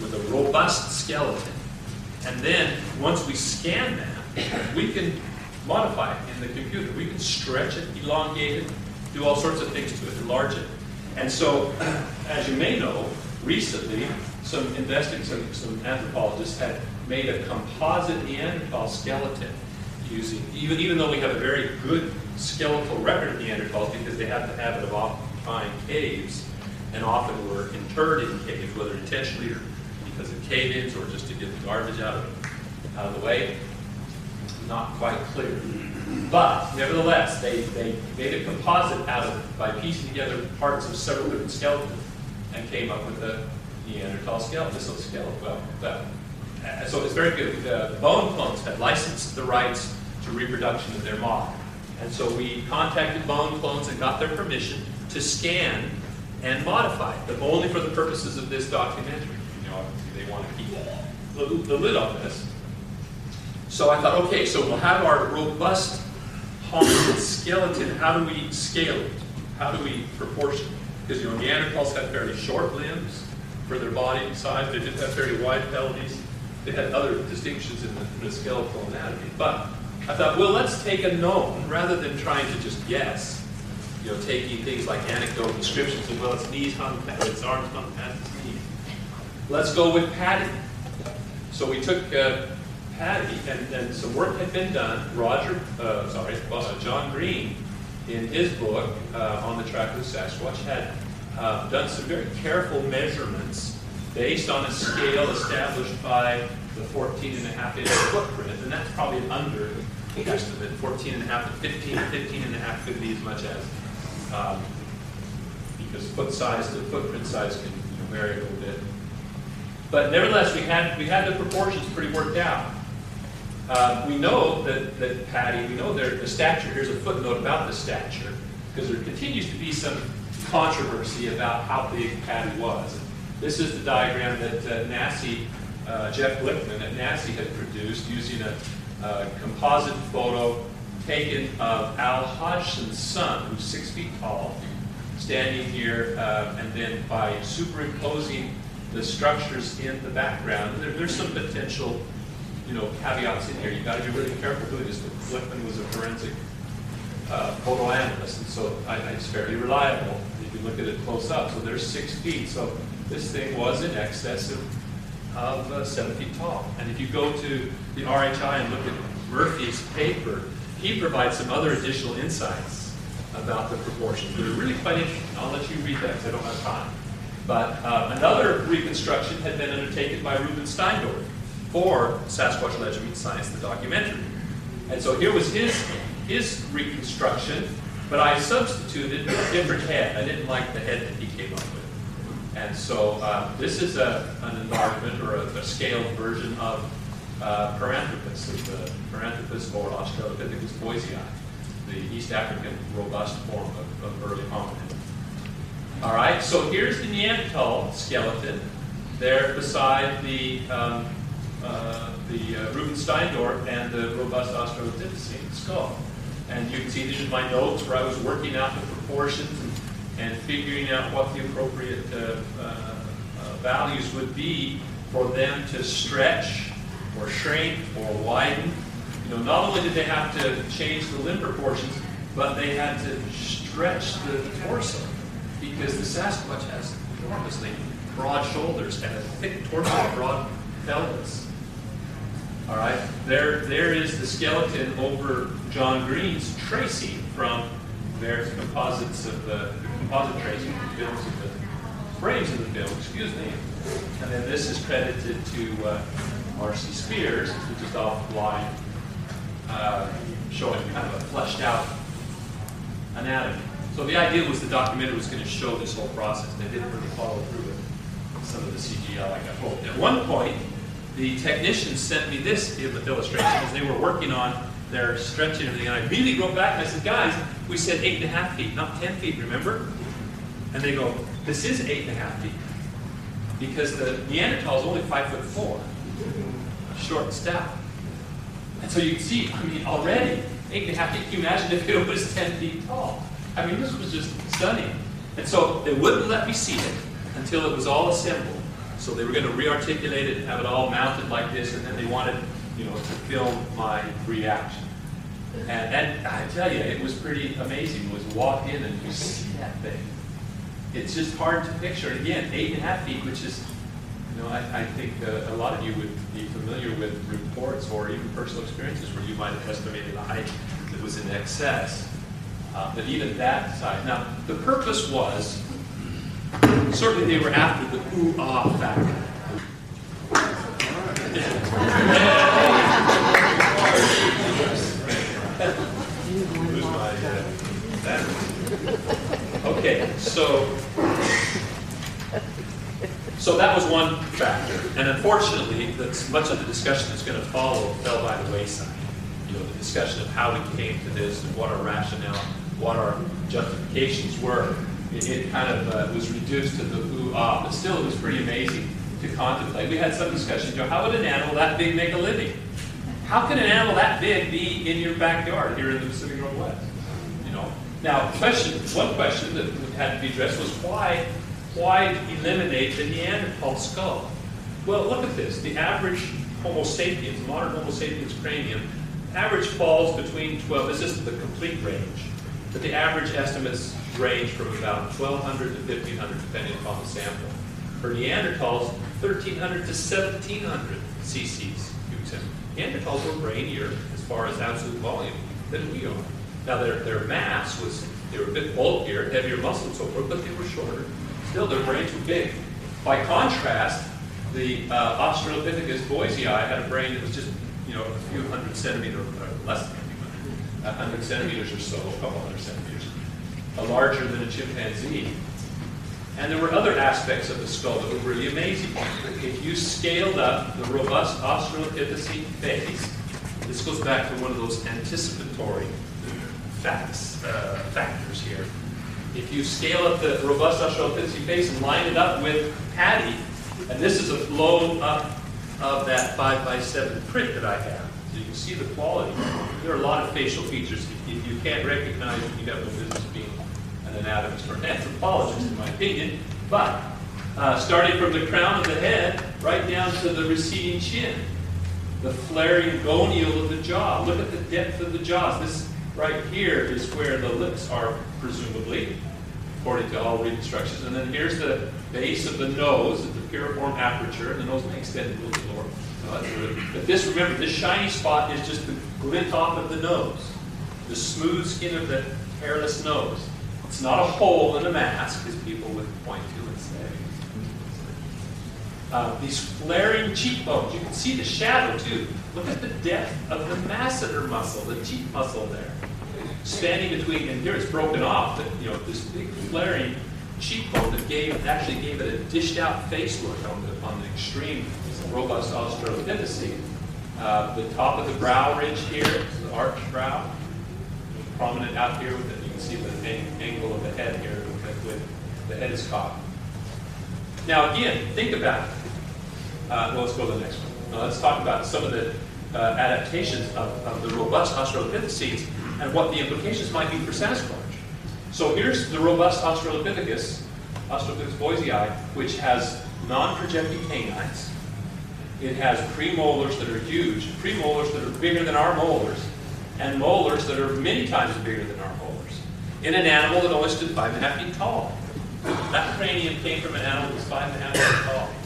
with a robust skeleton, and then once we scan that, we can modify it in the computer. We can stretch it, elongate it, do all sorts of things to it, enlarge it. And so, [clears throat] as you may know, recently some investigators, some, some anthropologists had made a composite Neanderthal skeleton using, even, even though we have a very good skeletal record of Neanderthals because they have the habit of occupying caves and often were interred in caves, whether intentionally or because of cave-ins or just to get the garbage out of, out of the way. Not quite clear. But nevertheless, they, they made a composite out of by piecing together parts of several different skeletons and came up with a Neanderthal skeleton, this skeleton. Well, that, so it's very good. The bone clones had licensed the rights to reproduction of their model. And so we contacted bone clones and got their permission to scan and modify but only for the purposes of this documentary. You know, they want to keep the, the lid on this. So I thought, okay, so we'll have our robust hominid skeleton. How do we scale it? How do we proportion? it? Because you know, Neanderthals had fairly short limbs for their body size. They didn't have very wide pelvises. They had other distinctions in the, in the skeletal anatomy. But I thought, well, let's take a known rather than trying to just guess. You know, taking things like anecdotal descriptions of, well, its knees hung past [laughs] its arms hung past its knees. Let's go with Patty. So we took uh, Patty, and, and some work had been done. Roger, uh, sorry, uh, John Green, in his book, uh, On the Track of the Sasquatch, had uh, done some very careful measurements based on a scale established by the 14 and a half inch footprint, and that's probably an under estimate, 14 and a half to 15, 15 and a half could be as much as, um, because foot size to footprint size can you know, vary a little bit. But nevertheless, we had, we had the proportions pretty worked out. Uh, we know that, that Patty, we know the stature, here's a footnote about the stature, because there continues to be some controversy about how big Patty was. This is the diagram that uh, uh, Jeff Glickman at NASI had produced using a, a composite photo taken of Al Hodgson's son, who's six feet tall, standing here, uh, and then by superimposing the structures in the background, there, there's some potential you know, caveats in here. You've got to be really careful doing this. Glickman was a forensic uh, photo analyst, and so I, it's fairly reliable if you look at it close up. So there's six feet. So this thing was in excess of, of uh, seven feet tall. And if you go to the RHI and look at Murphy's paper, he provides some other additional insights about the proportions that are really quite interesting. I'll let you read that because I don't have time. But uh, another reconstruction had been undertaken by Reuben Steindorf for Sasquatch Legend Science, the documentary. And so here was his, his reconstruction, but I substituted a different head. I didn't like the head that he came up with. And so uh, this is a, an enlargement or a, a scaled version of uh, Paranthropus, the Paranthropus or Australopithecus boisei, the East African robust form of, of early hominid. All right, so here's the Neanderthal skeleton there beside the um, uh, the uh, Reuben Steindorf and the robust Australopithecine skull. And you can see these are my notes where I was working out the proportions and, and figuring out what the appropriate uh, uh, uh, values would be for them to stretch or shrink or widen. You know, not only did they have to change the limb proportions, but they had to stretch the torso because the Sasquatch has enormously broad shoulders and a thick torso, broad pelvis. All right, there, there is the skeleton over John Green's tracing from various composites of the composite tracing films of the frames of the excuse me. And then this is credited to uh, R.C. Spears, which is offline, uh, showing kind of a fleshed out anatomy. So the idea was the documentary was going to show this whole process. They didn't really follow through with some of the CGI like I hoped. At one point, the technicians sent me this illustration as they were working on their stretching everything. And I immediately wrote back and I said, guys, we said eight and a half feet, not 10 feet, remember? And they go, this is eight and a half feet. Because the Neanderthal is only five foot four, short stout. And so you can see, I mean, already, eight and a half feet, can you imagine if it was 10 feet tall? I mean, this was just stunning. And so they wouldn't let me see it until it was all assembled. So they were going to rearticulate it have it all mounted like this, and then they wanted, you know, to film my reaction. And, and I tell you, it was pretty amazing. Was walk in and you see that thing. It's just hard to picture. And again, eight and a half feet, which is, you know, I, I think uh, a lot of you would be familiar with reports or even personal experiences where you might have estimated a height that was in excess. Uh, but even that size. Now, the purpose was Certainly they were after the ooh ah factor. [laughs] so so that was one factor, and unfortunately, that's much of the discussion that's going to follow fell by the wayside. You know, the discussion of how we came to this and what our rationale, what our justifications were it, it kind of uh, was reduced to the ooh ah, but still it was pretty amazing to contemplate. We had some discussion, you know, how would an animal that big make a living? How can an animal that big be in your backyard here in the Pacific Northwest? Now, question, one question that had to be addressed was why, why eliminate the Neanderthal skull? Well, look at this. The average Homo sapiens, modern Homo sapiens cranium, average falls between 12. This is the complete range, but the average estimates range from about 1,200 to 1,500, depending upon the sample. For Neanderthals, 1,300 to 1,700 cc's. Neanderthals were brainier as far as absolute volume than we are. Now, their, their mass was, they were a bit bulkier, heavier muscle and so forth, but they were shorter. Still, their brains were big. By contrast, the uh, Australopithecus boisei had a brain that was just, you know, a few hundred centimeters, or less than a few hundred centimeters or so, a couple hundred centimeters, uh, larger than a chimpanzee. And there were other aspects of the skull that were really amazing. If you scaled up the robust Australopithecine face, this goes back to one of those anticipatory facts, uh, factors here. If you scale up the robust Australopithecine face and line it up with Patty, and this is a blow up of that 5 by 7 print that I have. So you can see the quality. There are a lot of facial features. If you can't recognize it, you have no business being an anatomist or an anthropologist, in my opinion. But uh, starting from the crown of the head right down to the receding chin, the flaring gonial of the jaw. Look at the depth of the jaws. This right here is where the lips are, presumably, according to all reconstructions. And then here's the base of the nose, at the piriform aperture, and the nose may extend a little bit lower. Uh, but this, remember, this shiny spot is just the glint off of the nose, the smooth skin of the hairless nose. It's not a hole in the mask, as people would point to. Uh, these flaring cheekbones, you can see the shadow too. Look at the depth of the masseter muscle, the cheek muscle there. Spanning between, and here it's broken off, but you know, this big flaring cheekbone that gave actually gave it a dished out face look on the on the extreme robust Australopithecine. Uh, the top of the brow ridge here, the arched brow, prominent out here with it. You can see the angle of the head here with the head is cocked. Now again, think about it. Uh, well, let's go to the next one. Now, let's talk about some of the uh, adaptations of, of, the robust Australopithecines and what the implications might be for Sasquatch. So here's the robust Australopithecus, Australopithecus boisei, which has non-projecting canines. It has premolars that are huge, premolars that are bigger than our molars, and molars that are many times bigger than our molars, in an animal that only stood five and a half feet tall. That cranium came from an animal that was five and a half feet tall.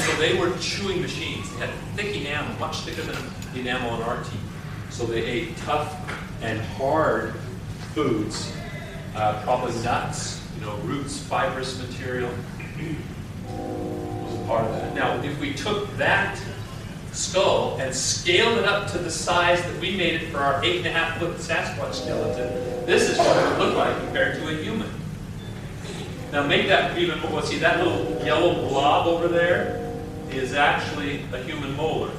So they were chewing machines. They had thick enamel, much thicker than the enamel on our teeth. So they ate tough and hard foods, uh, probably nuts, you know, roots, fibrous material. was part of that. Now, if we took that skull and scaled it up to the size that we made it for our eight and a half foot Sasquatch skeleton, this is what it would look like compared to a human. Now make that even more, see that little yellow blob over there is actually a human molar.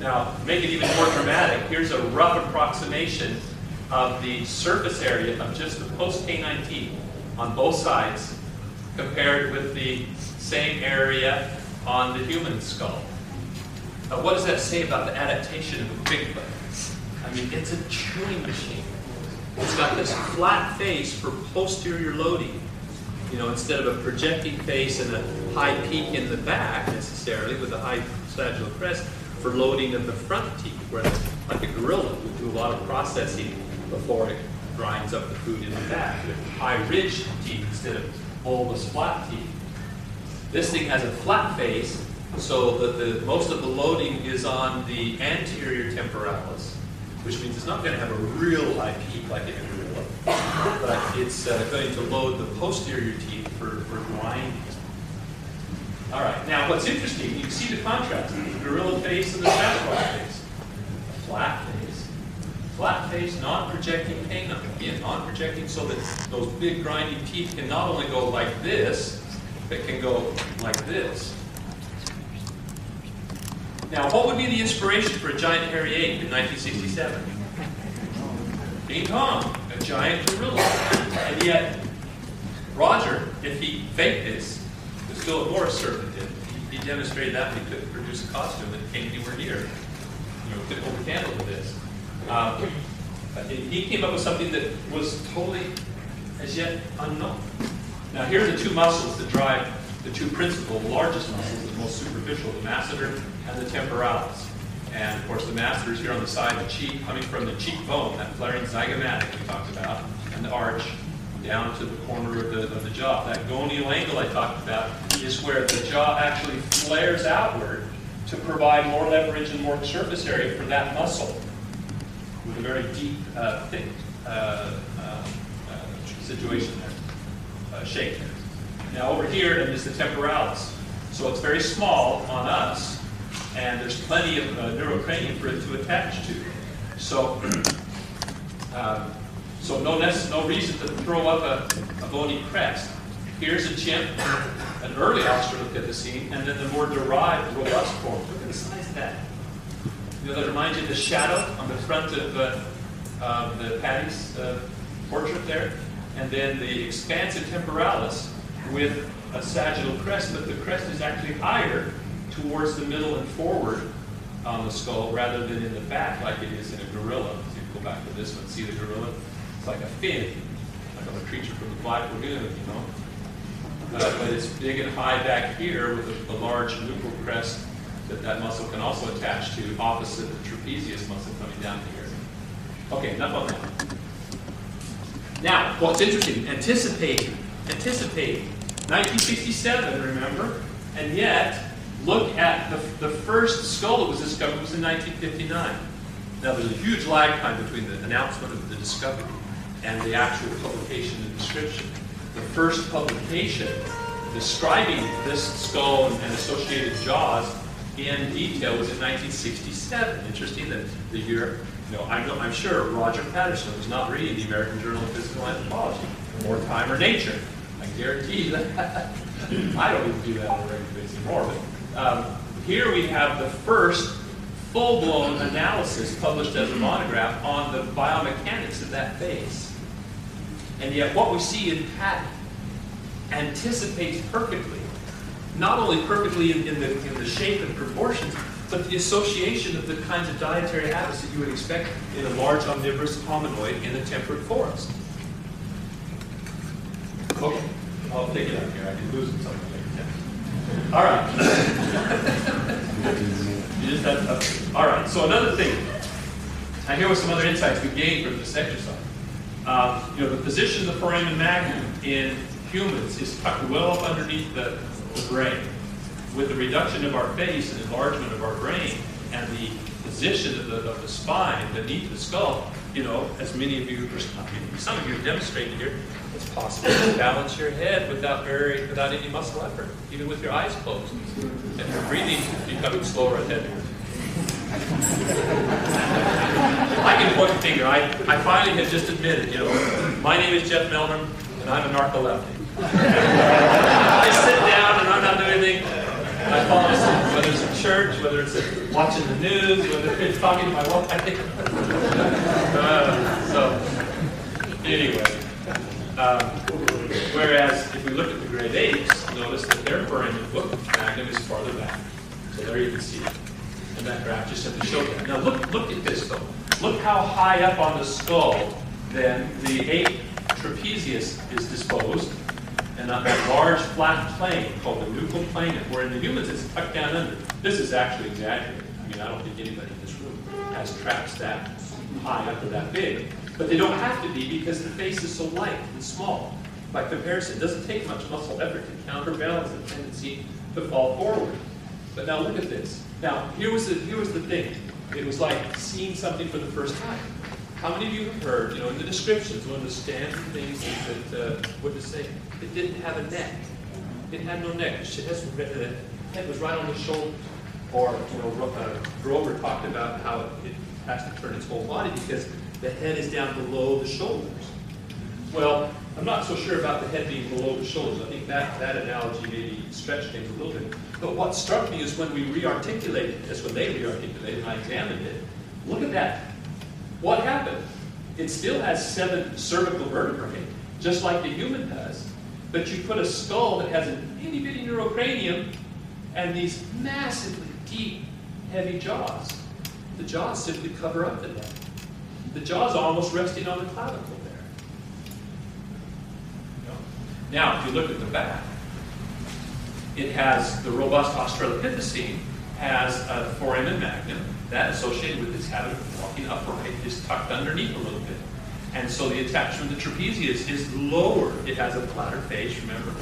Now, make it even more dramatic, here's a rough approximation of the surface area of just the post-canine teeth on both sides compared with the same area on the human skull. Now, what does that say about the adaptation of a Bigfoot? I mean, it's a chewing machine. It's got this flat face for posterior loading. You know, instead of a projecting face and a high peak in the back necessarily with a high sagittal crest for loading of the front teeth, where like a gorilla would do a lot of processing before it grinds up the food in the back with high ridge teeth instead of bulbous flat teeth. This thing has a flat face so that the, most of the loading is on the anterior temporalis, which means it's not going to have a real high peak like a but it's uh, going to load the posterior teeth for, for grinding. All right, now what's interesting, you can see the contrast, the gorilla face and the Sasquatch face. Flat face. Flat face, non-projecting canine. Again, non-projecting so that those big grinding teeth can not only go like this, but can go like this. Now, what would be the inspiration for a giant hairy ape in 1967? King Kong, a giant gorilla. And yet, Roger, if he faked this, as Philip Morris certainly did, he, demonstrated that he couldn't produce a costume that came anywhere near, you know, could candle to this. Um, he came up with something that was totally, as yet, unknown. Now, here are the two muscles that drive the two principal, largest muscles, the most superficial, the masseter and the temporalis. And of course, the masseter is here on the side of the cheek, coming from the cheekbone, that flaring zygomatic we talked about, and the arch down to the corner of the, of the jaw. That gonial angle I talked about is where the jaw actually flares outward to provide more leverage and more surface area for that muscle with a very deep, uh, thick uh, uh, situation there, uh, shape there. Now over here is the temporalis. So it's very small on us, and there's plenty of uh, neurocranium for it to attach to. So, [clears throat] um, so no, no reason to throw up a, a bony crest. Here's a chimp, an early Australopithecine, and then the more derived, robust form. Look at the size of that. You know, that reminds you of the shadow on the front of uh, um, the Patty's uh, portrait there. And then the expansive temporalis with a sagittal crest, but the crest is actually higher towards the middle and forward on the skull rather than in the back like it is in a gorilla. So you go back to this one, see the gorilla? It's like a fin, like a creature from the Black Lagoon, you know? Uh, but it's big and high back here with a, a large nuchal crest that that muscle can also attach to opposite the trapezius muscle coming down here. Okay, enough on that. Now, what's interesting, anticipate, anticipate. 1967, remember? And yet, look at the, the first skull that was discovered was in 1959. Now, there's a huge lag time between the announcement of the discovery and the actual publication and description. The first publication describing this skull and associated jaws in detail was in 1967. Interesting that the year, you know, I'm, I'm sure Roger Patterson was not reading the American Journal of Physical Anthropology or Time or Nature. I guarantee that. [laughs] I don't even do that on a regular basis anymore. But um, here we have the first full-blown analysis published as a monograph on the biomechanics of that face. And yet what we see in Patty anticipates perfectly not only perfectly in, in, the, in the shape and proportions, but the association of the kinds of dietary habits that you would expect in a large omnivorous hominoid in a temperate forest. Okay, I'll take it up here. I can lose it something All right. [laughs] you just have to, all right, so another thing. Now here were some other insights we gained from this exercise. Uh, you know, the position of the foramen magnum in humans is tucked well up underneath the the brain. With the reduction of our face and enlargement of our brain and the position of the, of the spine beneath the skull, you know, as many of you, some of you have demonstrated here, it's possible to balance your head without very, without any muscle effort, even with your eyes closed. And your breathing becoming slower and heavier. I can point the finger. I, I finally have just admitted, you know, my name is Jeff Meldrum, and I'm a narcoleptic. I sit down and I'm not doing anything. I fall asleep, whether it's in church, whether it's watching the news, whether it's talking to my wife. I [laughs] think uh, so, anyway. Um, whereas, if we look at the great apes, notice that their foramen hook magnum is farther back. So there you can see it. And that graph just simply showed that. Now look, look at this though. Look how high up on the skull then the ape trapezius is disposed and on that large flat plane called the nuchal plane, where in the humans it's tucked down under. This is actually exaggerated. I mean, I don't think anybody in this room has traps that high up or that big. But they don't have to be because the face is so light and small. By comparison, it doesn't take much muscle effort to counterbalance the tendency to fall forward. But now look at this. Now, here was the, here was the thing. It was like seeing something for the first time. How many of you have heard, you know, in the descriptions, one of the standard things that uh, what to say? It didn't have a neck. It had no neck. The head was right on the shoulder. Or, you know, uh, Grover talked about how it has to turn its whole body because the head is down below the shoulders. Well, I'm not so sure about the head being below the shoulders. I think that, that analogy maybe stretched things a little bit. But what struck me is when we re-articulated, that's when they re-articulated, and I examined it, look at that what happened? It still has seven cervical vertebrae, just like the human does. But you put a skull that has an itty bitty neurocranium and these massively deep, heavy jaws. The jaws simply cover up the neck. The jaws almost resting on the clavicle there. Now, if you look at the back, it has the robust Australopithecine has a foramen magnum that associated with this habit of walking upright is tucked underneath a little bit. And so the attachment of the trapezius is lower. It has a flatter face, remember?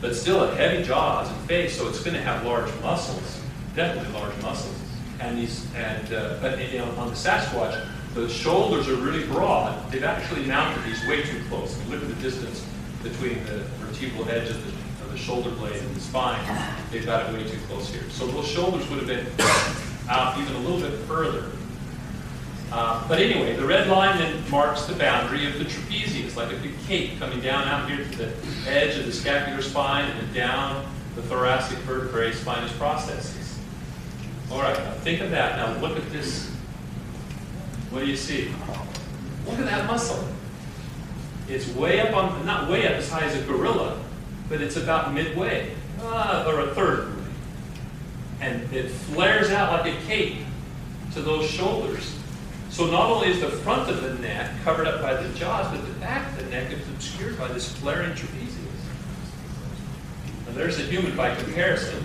But still a heavy jaws and face, so it's going to have large muscles, definitely large muscles. And these, and uh, but you know, on the Sasquatch, the shoulders are really broad. They've actually mounted these way too close. I mean, look at the distance between the vertebral edge of the, of the shoulder blade and the spine, they've got it way too close here. So those shoulders would have been out even a little bit further. Uh, but anyway, the red line then marks the boundary of the trapezius, like a big cape coming down out here to the edge of the scapular spine and then down the thoracic vertebrae spinous processes. All right, now think of that. Now look at this. What do you see? Look at that muscle. It's way up on, not way up as high as a gorilla, but it's about midway, uh, or a third. And it flares out like a cape to those shoulders. So not only is the front of the neck covered up by the jaws, but the back of the neck is obscured by this flaring trapezius. And there's a human by comparison.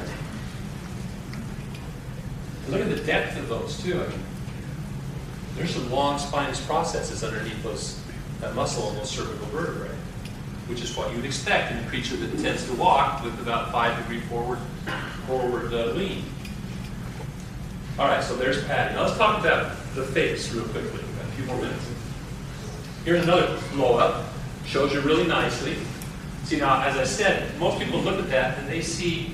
Look at the depth of those too. There's some long spinous processes underneath those that muscle and those cervical vertebrae, which is what you'd expect in a creature that tends to walk with about five degree forward forward uh, lean. All right, so there's Patty. Now let's talk about the face real quickly. A few more minutes. Here's another blow up. Shows you really nicely. See now, as I said, most people look at that and they see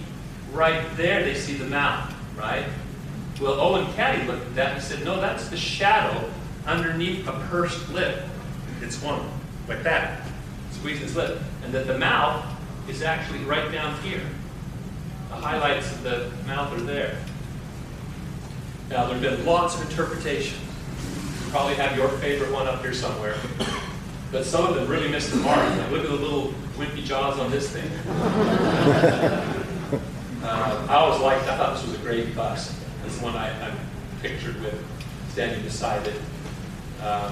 right there, they see the mouth, right? Well, Owen Caddy looked at that and said, no, that's the shadow underneath a pursed lip. It's one like that. Squeeze his lip. And that the mouth is actually right down here. The highlights of the mouth are there. Now, there have been lots of interpretations. You probably have your favorite one up here somewhere. But some of them really missed the mark. Look at the little wimpy jaws on this thing. [laughs] uh, I always liked, I thought this was a great bust. One I, I'm pictured with standing beside it. Um,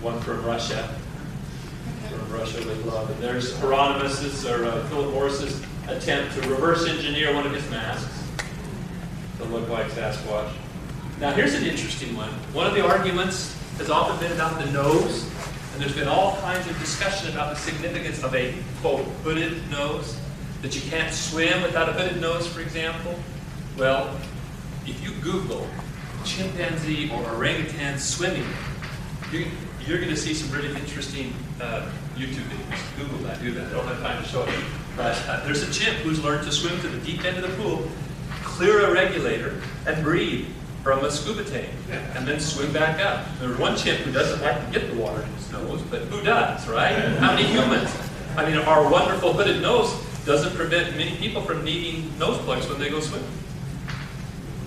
one from Russia, from Russia with love. And there's Heironimus's or uh, Philip Morris's attempt to reverse engineer one of his masks to look like Sasquatch. Now here's an interesting one. One of the arguments has often been about the nose, and there's been all kinds of discussion about the significance of a quote hooded nose. That you can't swim without a hooded nose, for example. Well, if you Google chimpanzee or orangutan swimming, you, you're going to see some really interesting uh, YouTube videos. Google that, do that. I don't have time to show it. But uh, there's a chimp who's learned to swim to the deep end of the pool, clear a regulator, and breathe from a scuba tank, and then swim back up. There's one chimp who doesn't like to get the water in his nose, but who does, right? How many humans? I mean, our wonderful hooded nose doesn't prevent many people from needing nose plugs when they go swimming.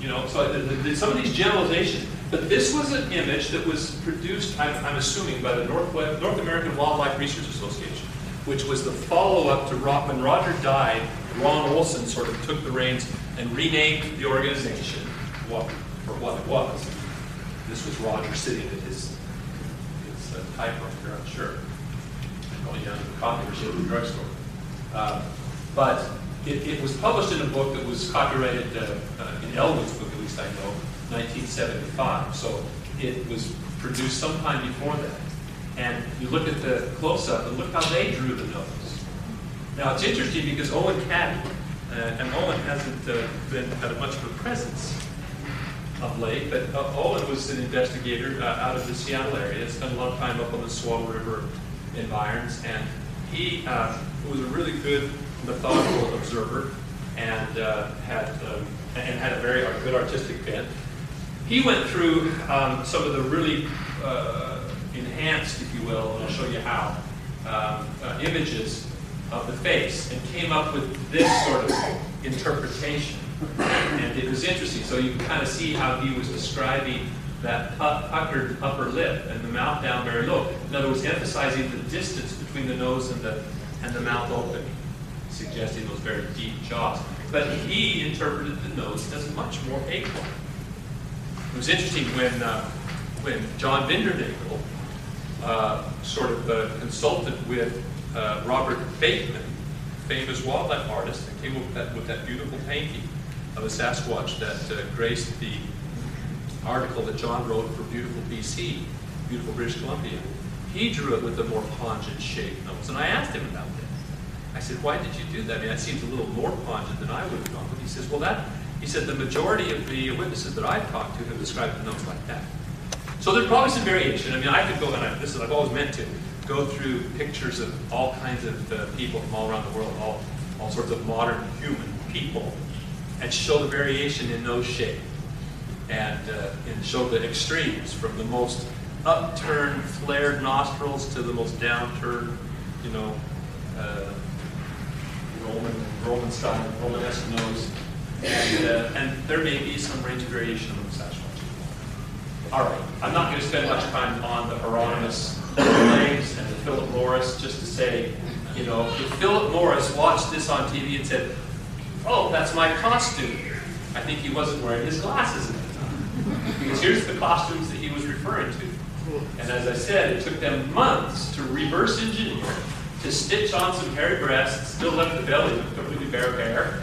You know, so the, the, some of these generalizations, but this was an image that was produced, I'm, I'm assuming, by the North, North American Wildlife Research Association, which was the follow-up to Ro when Roger died, Ron Olson sort of took the reins and renamed the organization what, for what it was. This was Roger sitting at his, his uh, typewriter, I'm sure, going down to the coffee machine at the drugstore. Uh, but it, it, was published in a book that was copyrighted uh, uh, in Elwood's book, at least I know, 1975. So it was produced sometime before that. And you look at the close-up and look how they drew the nose. Now it's interesting because Owen Caddy, uh, and Owen hasn't uh, been had much of a presence of late, but uh, Owen was an investigator out of the Seattle area, spent a lot of time up on the Swallow River environs, and he was a really good methodical observer and uh, had um, and had a very good artistic bent. He went through um, some of the really uh, enhanced, if you will, and I'll show you how, um, uh, images of the face and came up with this sort of interpretation. And it was interesting. So you can kind of see how he was describing that puckered upper lip and the mouth down very low. In other words, emphasizing the distance between the nose and the and the mouth open suggesting those very deep jaws. But he interpreted the nose as much more acorn. It was interesting when, uh, when John Bindernagel uh, sort of uh, consulted with uh, Robert Bateman, famous wildlife artist, came up with that, with that beautiful painting of a Sasquatch that uh, graced the article that John wrote for Beautiful BC, Beautiful British Columbia. He drew it with a more pungent shaped nose, and I asked him about that. I said, why did you do that? I mean, that seems a little more pungent than I would have gone with. He says, well, that, he said, the majority of the witnesses that I've talked to have described the nose like that. So there's probably some variation. I mean, I could go, and I, this is, I've always meant to, go through pictures of all kinds of uh, people from all around the world, all all sorts of modern human people, and show the variation in nose shape, and, uh, and show the extremes from the most upturned, flared nostrils to the most downturned, you know, uh, Roman, Roman style, Romanesque nose. And, uh, and there may be some range of Sasquatch. All right, I'm not going to spend much time on the Heironimus claims and the Philip Morris, just to say, you know, if Philip Morris watched this on TV and said, oh, that's my costume, I think he wasn't wearing his glasses at the time. Because here's the costumes that he was referring to. And as I said, it took them months to reverse engineer, to stitch on some hairy breasts, still left the belly completely bare hair,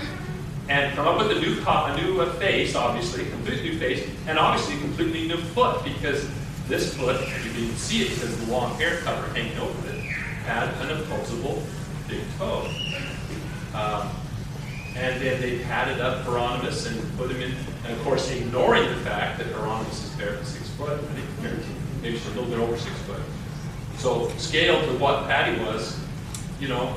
and come up with a new, a new uh, face, obviously, completely new face, and obviously a completely new foot, because this foot, you can even see it because the long hair cover hanging over it, had an opposable big toe. Um, and then they padded up Heironimus and put him in, and of course ignoring the fact that Heironimus is barely six foot, I think maybe just a little bit over six foot. So scaled to what Patty was, you know,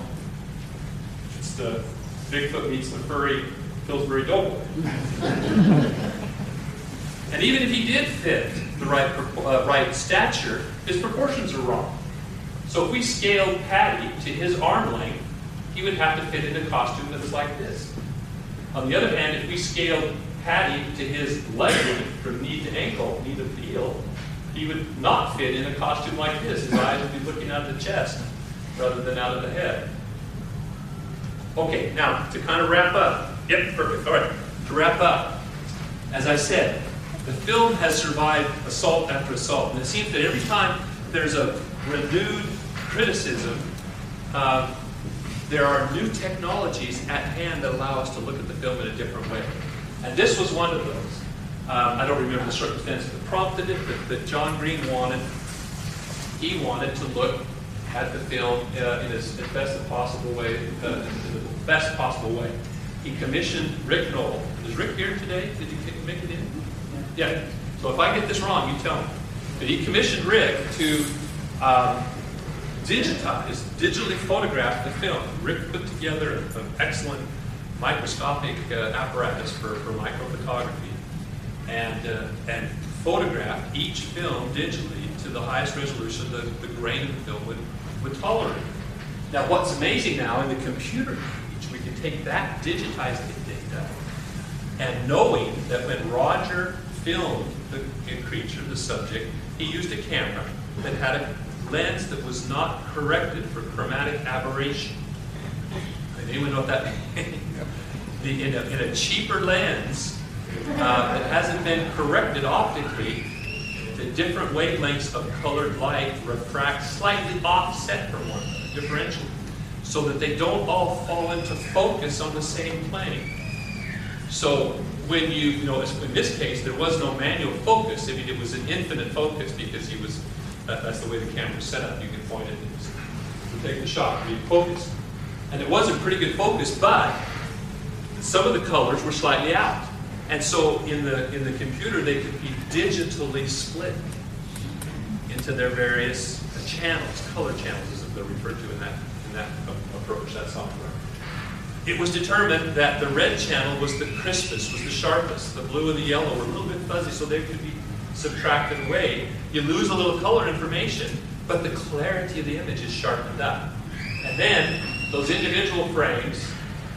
it's the Bigfoot meets the furry Pillsbury Doughboy. [laughs] and even if he did fit the right, uh, right stature, his proportions are wrong. So if we scaled Patty to his arm length, he would have to fit in a costume that was like this. On the other hand, if we scaled Patty to his leg length from knee to ankle, knee to heel, he would not fit in a costume like this. His eyes would be looking out of the chest rather than out of the head. Okay, now to kind of wrap up. Yep, perfect. All right, to wrap up, as I said, the film has survived assault after assault, and it seems that every time there's a renewed criticism, uh, there are new technologies at hand that allow us to look at the film in a different way. And this was one of those. Um, I don't remember the circumstances that prompted it, but, but John Green wanted, he wanted to look at the film uh, in as, as best possible way, uh, in the best possible way. He commissioned Rick Noll. Is Rick here today? Did you make it in? Yeah. So if I get this wrong, you tell me. But he commissioned Rick to um, digitize, digitally photograph the film. Rick put together an excellent microscopic uh, apparatus for, for microphotography and, uh, and photograph each film digitally to the highest resolution the, the grain of the film would, would tolerate. Now, what's amazing now in the computer age, we can take that digitized data and knowing that when Roger filmed the, the creature, the subject, he used a camera that had a lens that was not corrected for chromatic aberration. Anyone know what that means? in, a, in a cheaper lens uh, that hasn't been corrected optically, the different wavelengths of colored light refract slightly offset from one another, differential, so that they don't all fall into focus on the same plane. So when you, you know, in this case, there was no manual focus. I mean, it was an infinite focus because he was, that, that's the way the camera was set up. You can point it and take the shot, be focused. And it was a pretty good focus, but some of the colors were slightly out. And so in the, in the computer, they could be digitally split into their various channels, color channels as they're referred to in that, in that approach, that software. It was determined that the red channel was the crispest, was the sharpest. The blue and the yellow were a little bit fuzzy, so they could be subtracted away. You lose a little color information, but the clarity of the image is sharpened up. And then those individual frames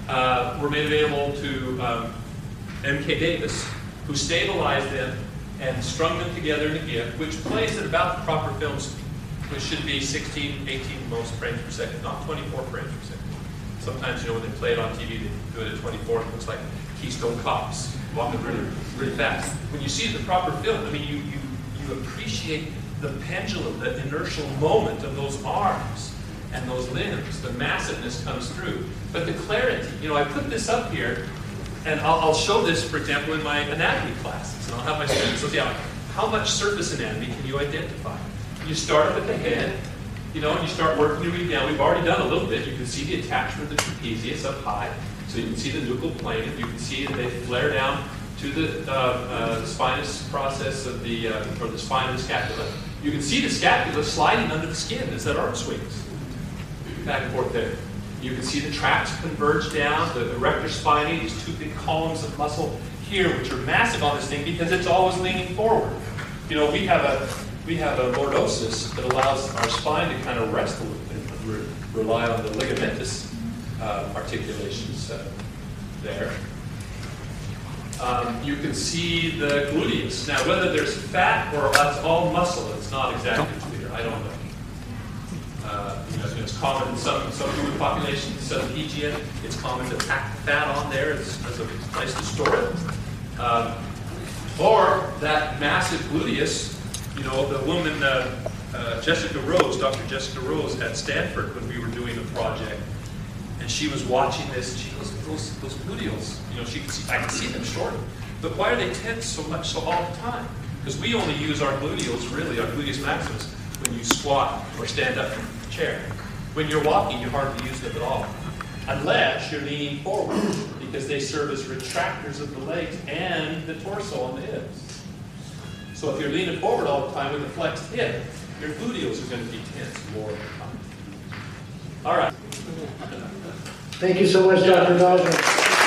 uh, were made available to um, M.K. Davis, who stabilized them and strung them together in a GIF, which plays at about the proper film speed, which should be 16, 18 most frames per second, not 24 frames per second. Sometimes, you know, when they play it on TV, they do it at 24, and it looks like Keystone Cops walking really, really fast. When you see the proper film, I mean, you, you, you appreciate the pendulum, the inertial moment of those arms and those limbs. The massiveness comes through. But the clarity, you know, I put this up here, and I'll, I'll show this, for example, in my anatomy classes. And I'll have my students look down. How much surface anatomy can you identify? You start up at the head, you know, and you start working your way down. We've already done a little bit. You can see the attachment of the trapezius up high. So you can see the nuchal plane. You can see that they flare down to the uh, uh, spinous process of the, uh, or the spine of the scapula. You can see the scapula sliding under the skin as that arm swings back and forth there. You can see the tracts converge down, the erector spinae, these two big columns of muscle here, which are massive on this thing because it's always leaning forward. You know, we have a we have a lordosis that allows our spine to kind of rest a little bit, and re- rely on the ligamentous uh, articulations uh, there. Um, you can see the gluteus. Now, whether there's fat or that's all muscle, it's not exactly clear. I don't know. Uh, you know, it's common in some some human populations, some Fijian, it's common to pack fat on there as, as a place to store it. Um, or that massive gluteus, you know, the woman, uh, uh, Jessica Rose, Dr. Jessica Rose at Stanford, when we were doing a project, and she was watching this, she goes, those, those gluteals, you know, she can see, I can see them shorten. But why are they tense so much, so all the time? Because we only use our gluteals, really, our gluteus maximus, when you squat or stand up from the chair. When you're walking, you hardly use them at all. Unless you're leaning forward, because they serve as retractors of the legs and the torso on the hips. So if you're leaning forward all the time with a flexed hip, your gluteals are going to be tense more of the time. All right. Thank you so much, Dr. Dodger.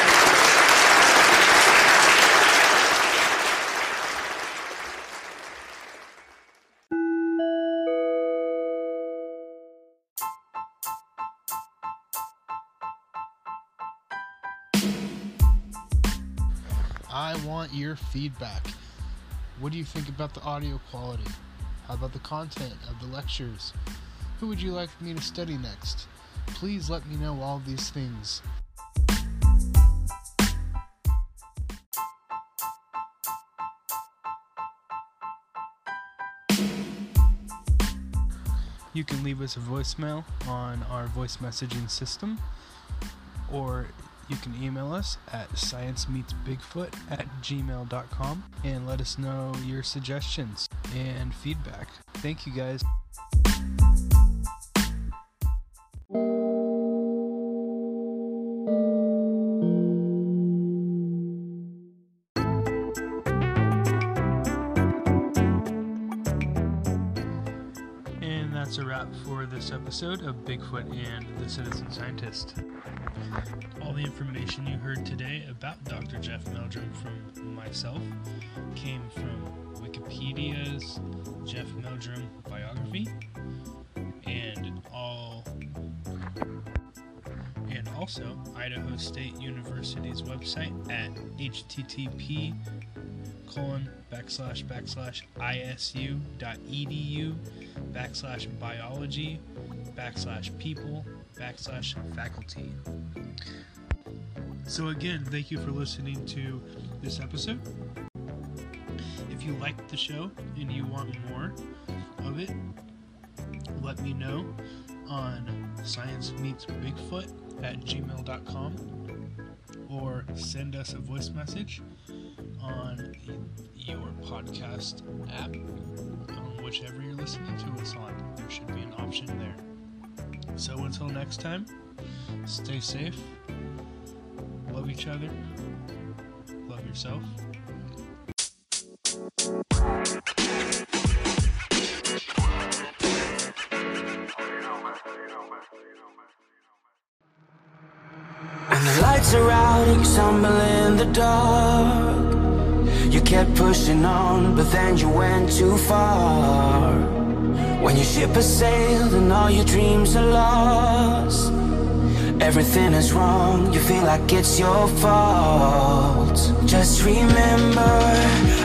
I want your feedback. What do you think about the audio quality? How about the content of the lectures? Who would you like me to study next? Please let me know all these things. You can leave us a voicemail on our voice messaging system, or you can email us at sciencemeetsbigfoot at gmail.com and let us know your suggestions and feedback. Thank you guys. Bigfoot and the Citizen Scientist. All the information you heard today about Dr. Jeff Meldrum from myself came from Wikipedia's Jeff Meldrum biography and all and also Idaho State University's website at http colon backslash backslash isu.edu backslash biology backslash people backslash faculty. So again, thank you for listening to this episode. If you liked the show and you want more of it, let me know on science meets bigfoot at gmail.com or send us a voice message on your podcast app on whichever you're listening to us on. There should be an option there. So until next time, stay safe, love each other, love yourself. When the lights are out and you stumble in the dark You kept pushing on, but then you went too far When your ship has sailed and all your dreams are lost Everything is wrong, you feel like it's your fault. Just remember,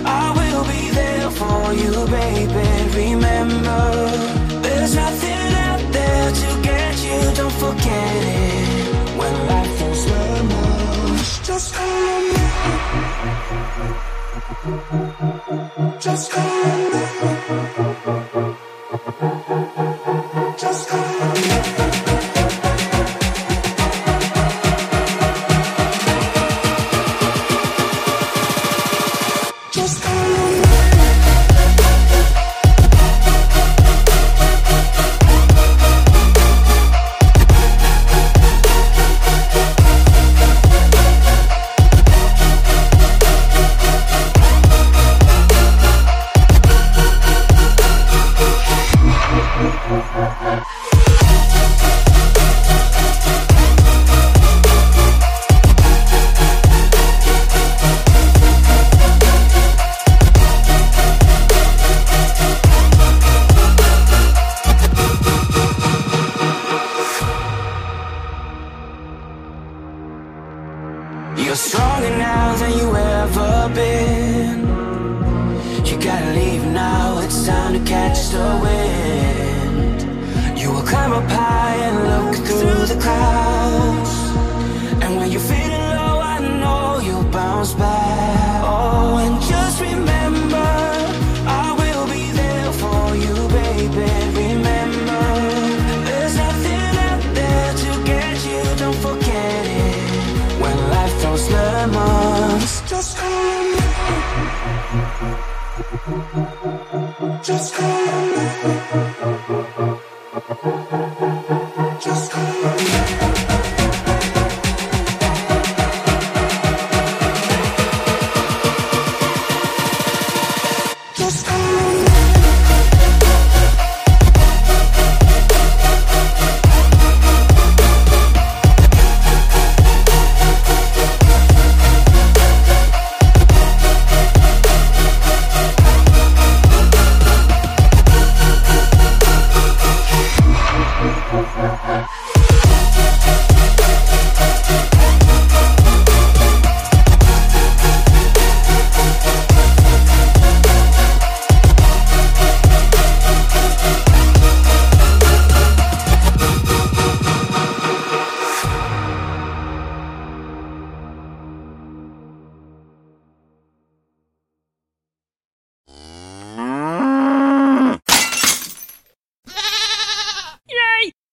I will be there for you, baby. Remember, there's nothing out there to get you, don't forget it. When life feels lemons, just me Just call